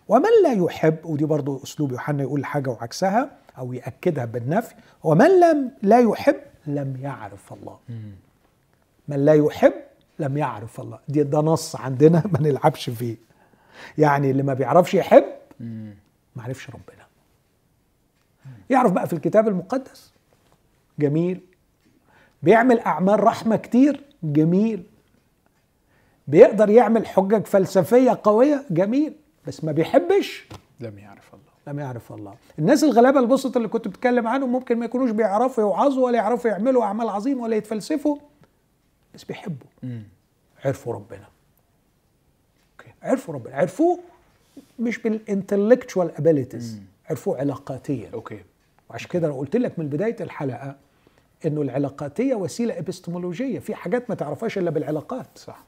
ومن لا يحب ودي برضو أسلوب يوحنا يقول حاجة وعكسها أو يأكدها بالنفي ومن لم لا يحب لم يعرف الله. من لا يحب لم يعرف الله. دي ده نص عندنا ما نلعبش فيه. يعني اللي ما بيعرفش يحب ما عرفش ربنا. يعرف بقى في الكتاب المقدس؟ جميل. بيعمل أعمال رحمة كتير؟ جميل. بيقدر يعمل حجج فلسفية قوية؟ جميل. بس ما بيحبش؟ لم يعرف الله. لم يعرف الله. الناس الغلابة البسط اللي كنت بتكلم عنهم ممكن ما يكونوش بيعرفوا يوعظوا ولا يعرفوا يعملوا أعمال عظيمة ولا يتفلسفوا بس بيحبوا. مم. عرفوا ربنا. okay. عرفوا ربنا. عرفوه مش بال intellectual abilities عرفوه علاقاتيا. okay. وعشان كده أنا قلت لك من بداية الحلقة إنه العلاقاتية وسيلة إبستمولوجية. في حاجات ما تعرفهاش إلا بالعلاقات. صح.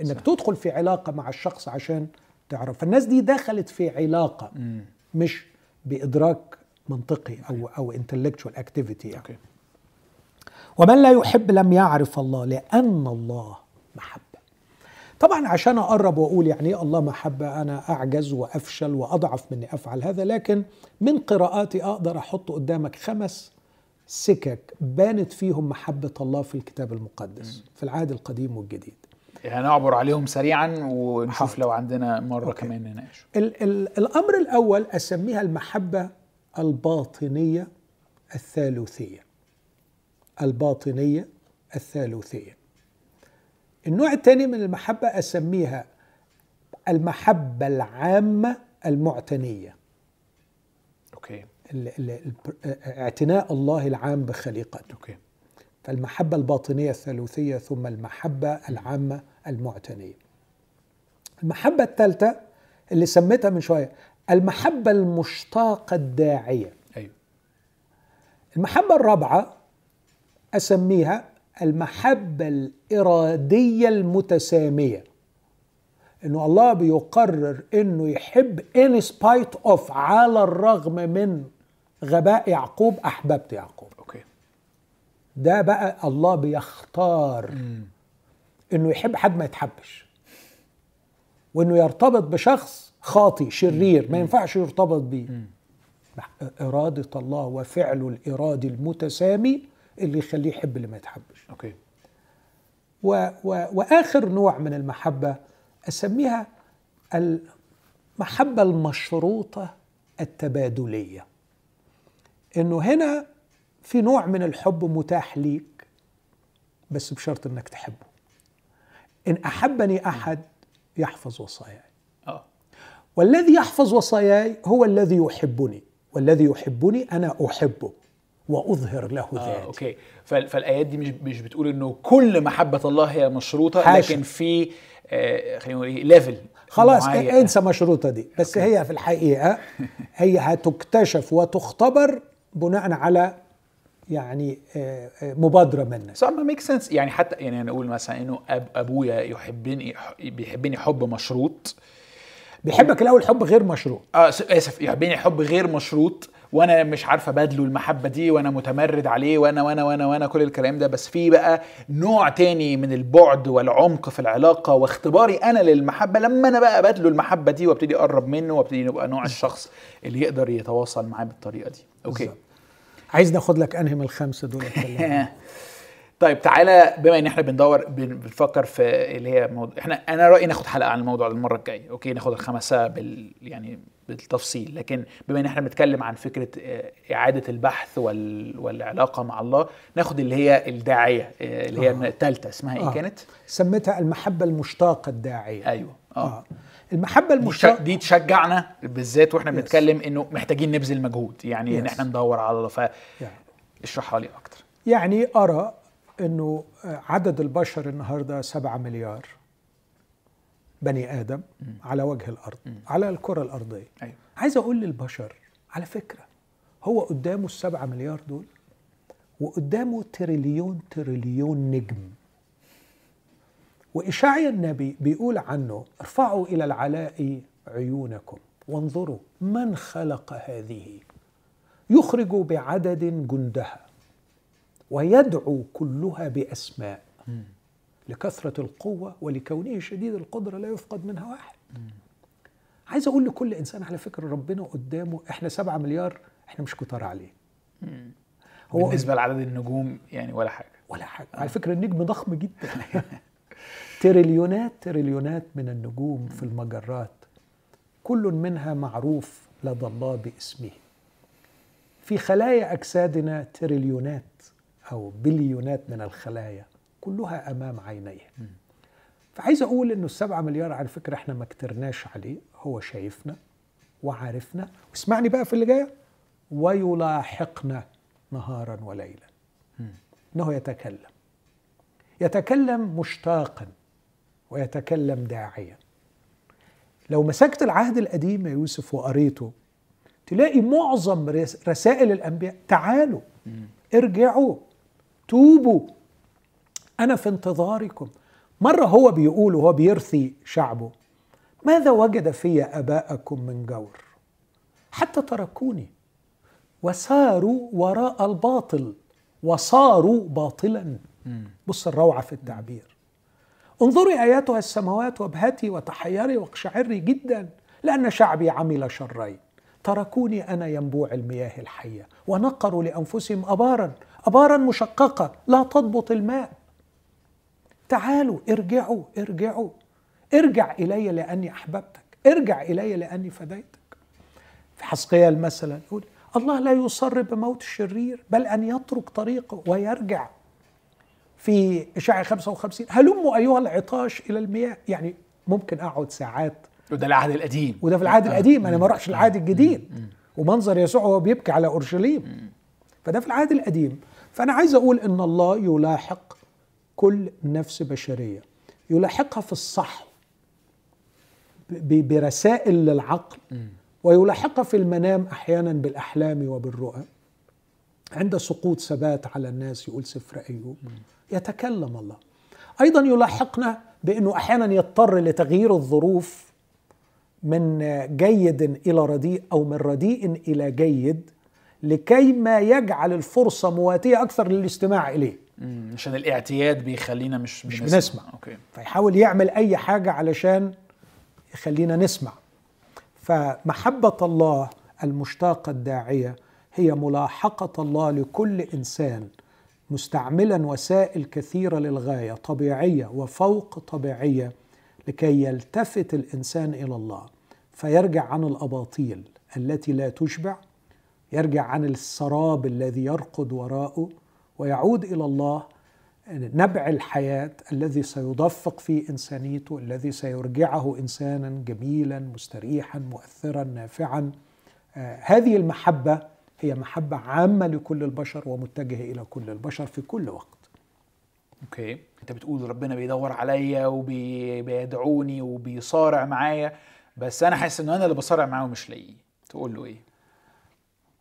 إنك تدخل في علاقة مع الشخص عشان تعرف. فالناس دي دخلت في علاقة مم. مش بإدراك منطقي أو أو intellectual activity يعني. okay. ومن لا يحب لم يعرف الله لأن الله محبة. طبعا عشان أقرب وأقول يعني إيه الله محبة أنا أعجز وأفشل وأضعف من أفعل هذا لكن من قراءاتي أقدر أحط قدامك خمس سكك بانت فيهم محبة الله في الكتاب المقدس في العهد القديم والجديد. هنعبر عليهم سريعا ونشوف. لو عندنا مرة أوكي. كمان نناقش. ال ال الأمر الأول أسميها المحبة الباطنية الثالوثية. الباطنية الثالوثية. النوع الثاني من المحبة أسميها المحبة العامة المعتنية. okay. ال ال ال اعتناء الله العام بخليقته. okay. فالمحبة الباطنية الثالوثية ثم المحبة العامة المعتنية. المحبة الثالثة اللي سميتها من شوية المحبة المشتاقة الداعية. أيوه. المحبة الرابعة أسميها المحبة الإرادية المتسامية. إنه الله بيقرر إنه يحب in spite of على الرغم من غباء يعقوب أحببت يعقوب. أوكي. ده بقى الله بيختار إنه يحب حد ما يتحبش. وإنه يرتبط بشخص خاطي شرير ما ينفعش يرتبط بيه. إرادة الله وفعله الإرادي المتسامي اللي يخليه يحب اللي ما يتحبش. أوكي. و و وآخر نوع من المحبة أسميها المحبة المشروطة التبادلية. إنه هنا في نوع من الحب متاح ليك بس بشرط إنك تحبه. إن أحبني أحد يحفظ وصاياي. آه. والذي يحفظ وصاياي هو الذي يحبني. والذي يحبني أنا أحبه. وأظهر له آه ذاتي. okay. فال- فالآيات دي مش مش بتقول إنه كل محبة الله هي مشروطة حاشا. لكن في آه خلينا نقول إيه level خلاص معين. إنسى مشروطة دي. بس هي في الحقيقة هي هتكتشف وتختبر بناء على يعني آه، آه، مبادرة منك. صح ما make sense يعني حتى يعني أنا أقول مثلا إنه أب أبويا يحبني بيحبني حب مشروط. بيحبك الأول حب غير مشروط. آه آسف يحبني حب غير مشروط. وأنا مش عارفه ابادله المحبه دي وأنا متمرد عليه وأنا وأنا وأنا وأنا كل الكلام ده. بس في بقى نوع تاني من البعد والعمق في العلاقه واختباري أنا للمحبه. لما أنا بقى ابادله المحبه دي وابتدي اقرب منه وابتدي نبقى نوع الشخص اللي يقدر يتواصل معاه بالطريقة دي. okay. بالظبط. عايز ناخد لك انهي من الخمسه دول؟ طيب تعالى بما ان إحنا بندور بن- بنفكر في اللي هي موضوع إحنا أنا رأيي ناخد حلقة عن الموضوع المرة الجاية. okay ناخد الخمسة بال يعني بالتفصيل لكن بما إن إحنا بنتكلم عن فكرة آه، إعادة البحث وال... والعلاقة مع الله ناخد اللي هي الداعية آه، اللي هي آه. الثالثة اسمها إيه آه. كانت سميتها المحبة المشتاقة الداعية أيوه آه آه المحبة المشتاقة دي تشجعنا بالذات وإحنا. بنتكلم إنه محتاجين نبذل مجهود يعني إن. إحنا ندور على الله يعني. فاشرحها لي أكتر يعني أرى أنه عدد البشر النهاردة سبعة مليار بني آدم على وجه الأرض على الكرة الأرضية. أيوه. عايز أقول للبشر على فكرة هو قدامه السبعة مليار دول وقدامه تريليون تريليون نجم. وإشعيا النبي بيقول عنه ارفعوا إلى العلاء عيونكم وانظروا من خلق هذه. يخرج بعدد جندها ويدعو كلها بأسماء. لكثرة القوة ولكونه شديد القدرة لا يفقد منها واحد. عايز أقول لكل إنسان على فكرة ربنا قدامه إحنا سبعة مليار إحنا مش كتار عليه. هو بالنسبة لعدد النجوم يعني ولا حاجة. ولا حاجة. على فكرة النجم ضخم جدا. تريليونات تريليونات من النجوم في المجرات كل منها معروف لدى الله باسمه. في خلايا أجسادنا تريليونات أو بليونات من الخلايا. كلها أمام عينيه. فعايز أقول إنه السبعة مليار على فكرة إحنا ما كترناش عليه هو شايفنا وعارفنا. واسمعني بقى في اللي جاية ويلاحقنا نهارا وليلا. إنه يتكلم. يتكلم مشتاقا ويتكلم داعيا. لو مسكت العهد القديم يا يوسف وقريته تلاقي معظم رسائل الأنبياء تعالوا ارجعوا توبوا. أنا في انتظاركم. مرة هو بيقول وهو بيرثي شعبه ماذا وجد في أباءكم من جور؟ حتى تركوني. وساروا وراء الباطل وصاروا باطلا. بص الروعة في التعبير. انظري آياتها السماوات وابهتي وتحيري واقشعري جدا لأن شعبي عمل شرين. تركوني أنا ينبوع المياه الحية ونقروا لأنفسهم ابارا ابارا مشققة لا تضبط الماء. تعالوا ارجعوا ارجعوا. ارجع إلي لأني أحببتك. ارجع إلي لأني فديتك. في حسقيال مثلا يقول الله لا يصر بموت الشرير بل أن يترك طريقه ويرجع. في اشعه 55 هلموا أيها العطاش إلى المياه. يعني ممكن أقعد ساعات. وده العهد القديم. وده في العهد القديم أنا ما اروحش العهد الجديد. ومنظر يسوع وهو بيبكي على أورشليم. فده في العهد القديم. فأنا عايز أقول إن الله يلاحق كل نفس بشرية. يلاحقها في الصح برسائل للعقل ويلاحقها في المنام أحيانا بالأحلام وبالرؤى. عند سقوط ثبات على الناس يقول سفر أيوب. يتكلم الله. أيضا يلاحقنا بأنه أحيانا يضطر لتغيير الظروف من جيد إلى رديء أو من رديء إلى جيد لكي ما يجعل الفرصة مواتية أكثر للاستماع إليه. عشان الاعتياد بيخلينا مش مش بنسمع, بنسمع. أوكي. فيحاول يعمل أي حاجة علشان يخلينا نسمع فمحبة الله المشتاقة الداعية هي ملاحقة الله لكل إنسان مستعملا وسائل كثيرة للغاية طبيعية وفوق طبيعية لكي يلتفت الإنسان إلى الله فيرجع عن الأباطيل التي لا تشبع يرجع عن السراب الذي يرقد وراءه ويعود إلى الله نبع الحياة الذي سيدفق في إنسانيته الذي سيرجعه إنسانا جميلا مستريحا مؤثرا نافعا. آه هذه المحبة هي محبة عامة لكل البشر ومتجهة إلى كل البشر في كل وقت. أوكي. أنت بتقول ربنا بيدور عليا وبيدعوني وبيصارع معايا بس أنا حاسس ان أنا اللي بصارع معاه ومش لاقيه تقول له إيه؟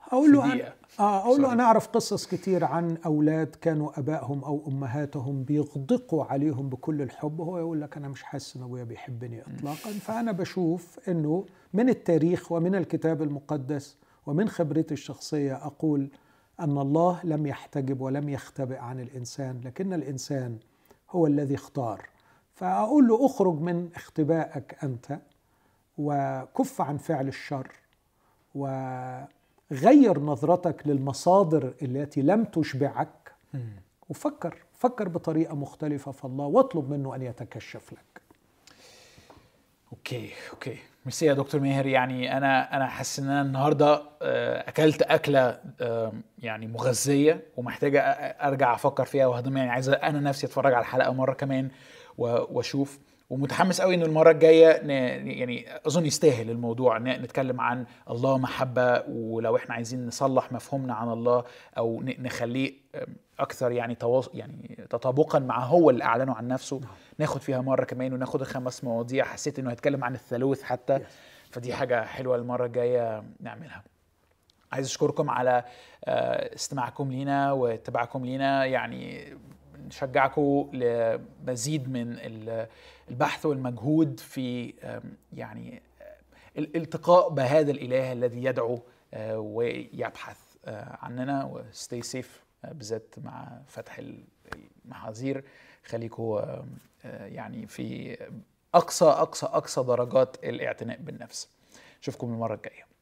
أقول له أنا آه أقول له أنا أعرف قصص كتير عن أولاد كانوا أبائهم أو أمهاتهم بيغدقوا عليهم بكل الحب وهو يقول لك أنا مش حاسس إن أبويا بيحبني اطلاقا. فأنا بشوف إنه من التاريخ ومن الكتاب المقدس ومن خبرتي الشخصية أقول أن الله لم يحتجب ولم يختبئ عن الإنسان لكن الإنسان هو الذي اختار. فأقول له أخرج من اختبائك أنت وكف عن فعل الشر وغير نظرتك للمصادر التي لم تشبعك وفكر فكر بطريقة مختلفة في الله واطلب منه أن يتكشف لك. okay okay. merci يا دكتور ماهر يعني أنا أنا حاسس إن أنا النهارده آه، أكلت أكلة يعني مغذية ومحتاجة أرجع أفكر فيها وهضم يعني عايز أنا نفسي أتفرج على الحلقة مرة كمان وأشوف. ومتحمس قوي إنه المرة الجاية يعني أظن يستاهل الموضوع نتكلم عن الله محبة ولو إحنا عايزين نصلح مفهومنا عن الله أو نخليه أكثر يعني تواصل يعني تطابقا مع هو اللي أعلنه عن نفسه. نعم. ناخد فيها مرة كمان وناخد الخمس مواضيع. حسيت إنه هيتكلم عن الثالوث حتى. فدي حاجة حلوة المرة الجاية نعملها. عايز أشكركم على آه، استماعكم لينا واتباعكم لينا. يعني نشجعكم لمزيد من البحث والمجهود في يعني الالتقاء بهذا الإله الذي يدعو آه، ويبحث آه، عننا. وستي سيف بالذات مع فتح المحاذير. خليكم يعني في أقصى أقصى أقصى درجات الاعتناء بالنفس. اشوفكم المرة الجاية.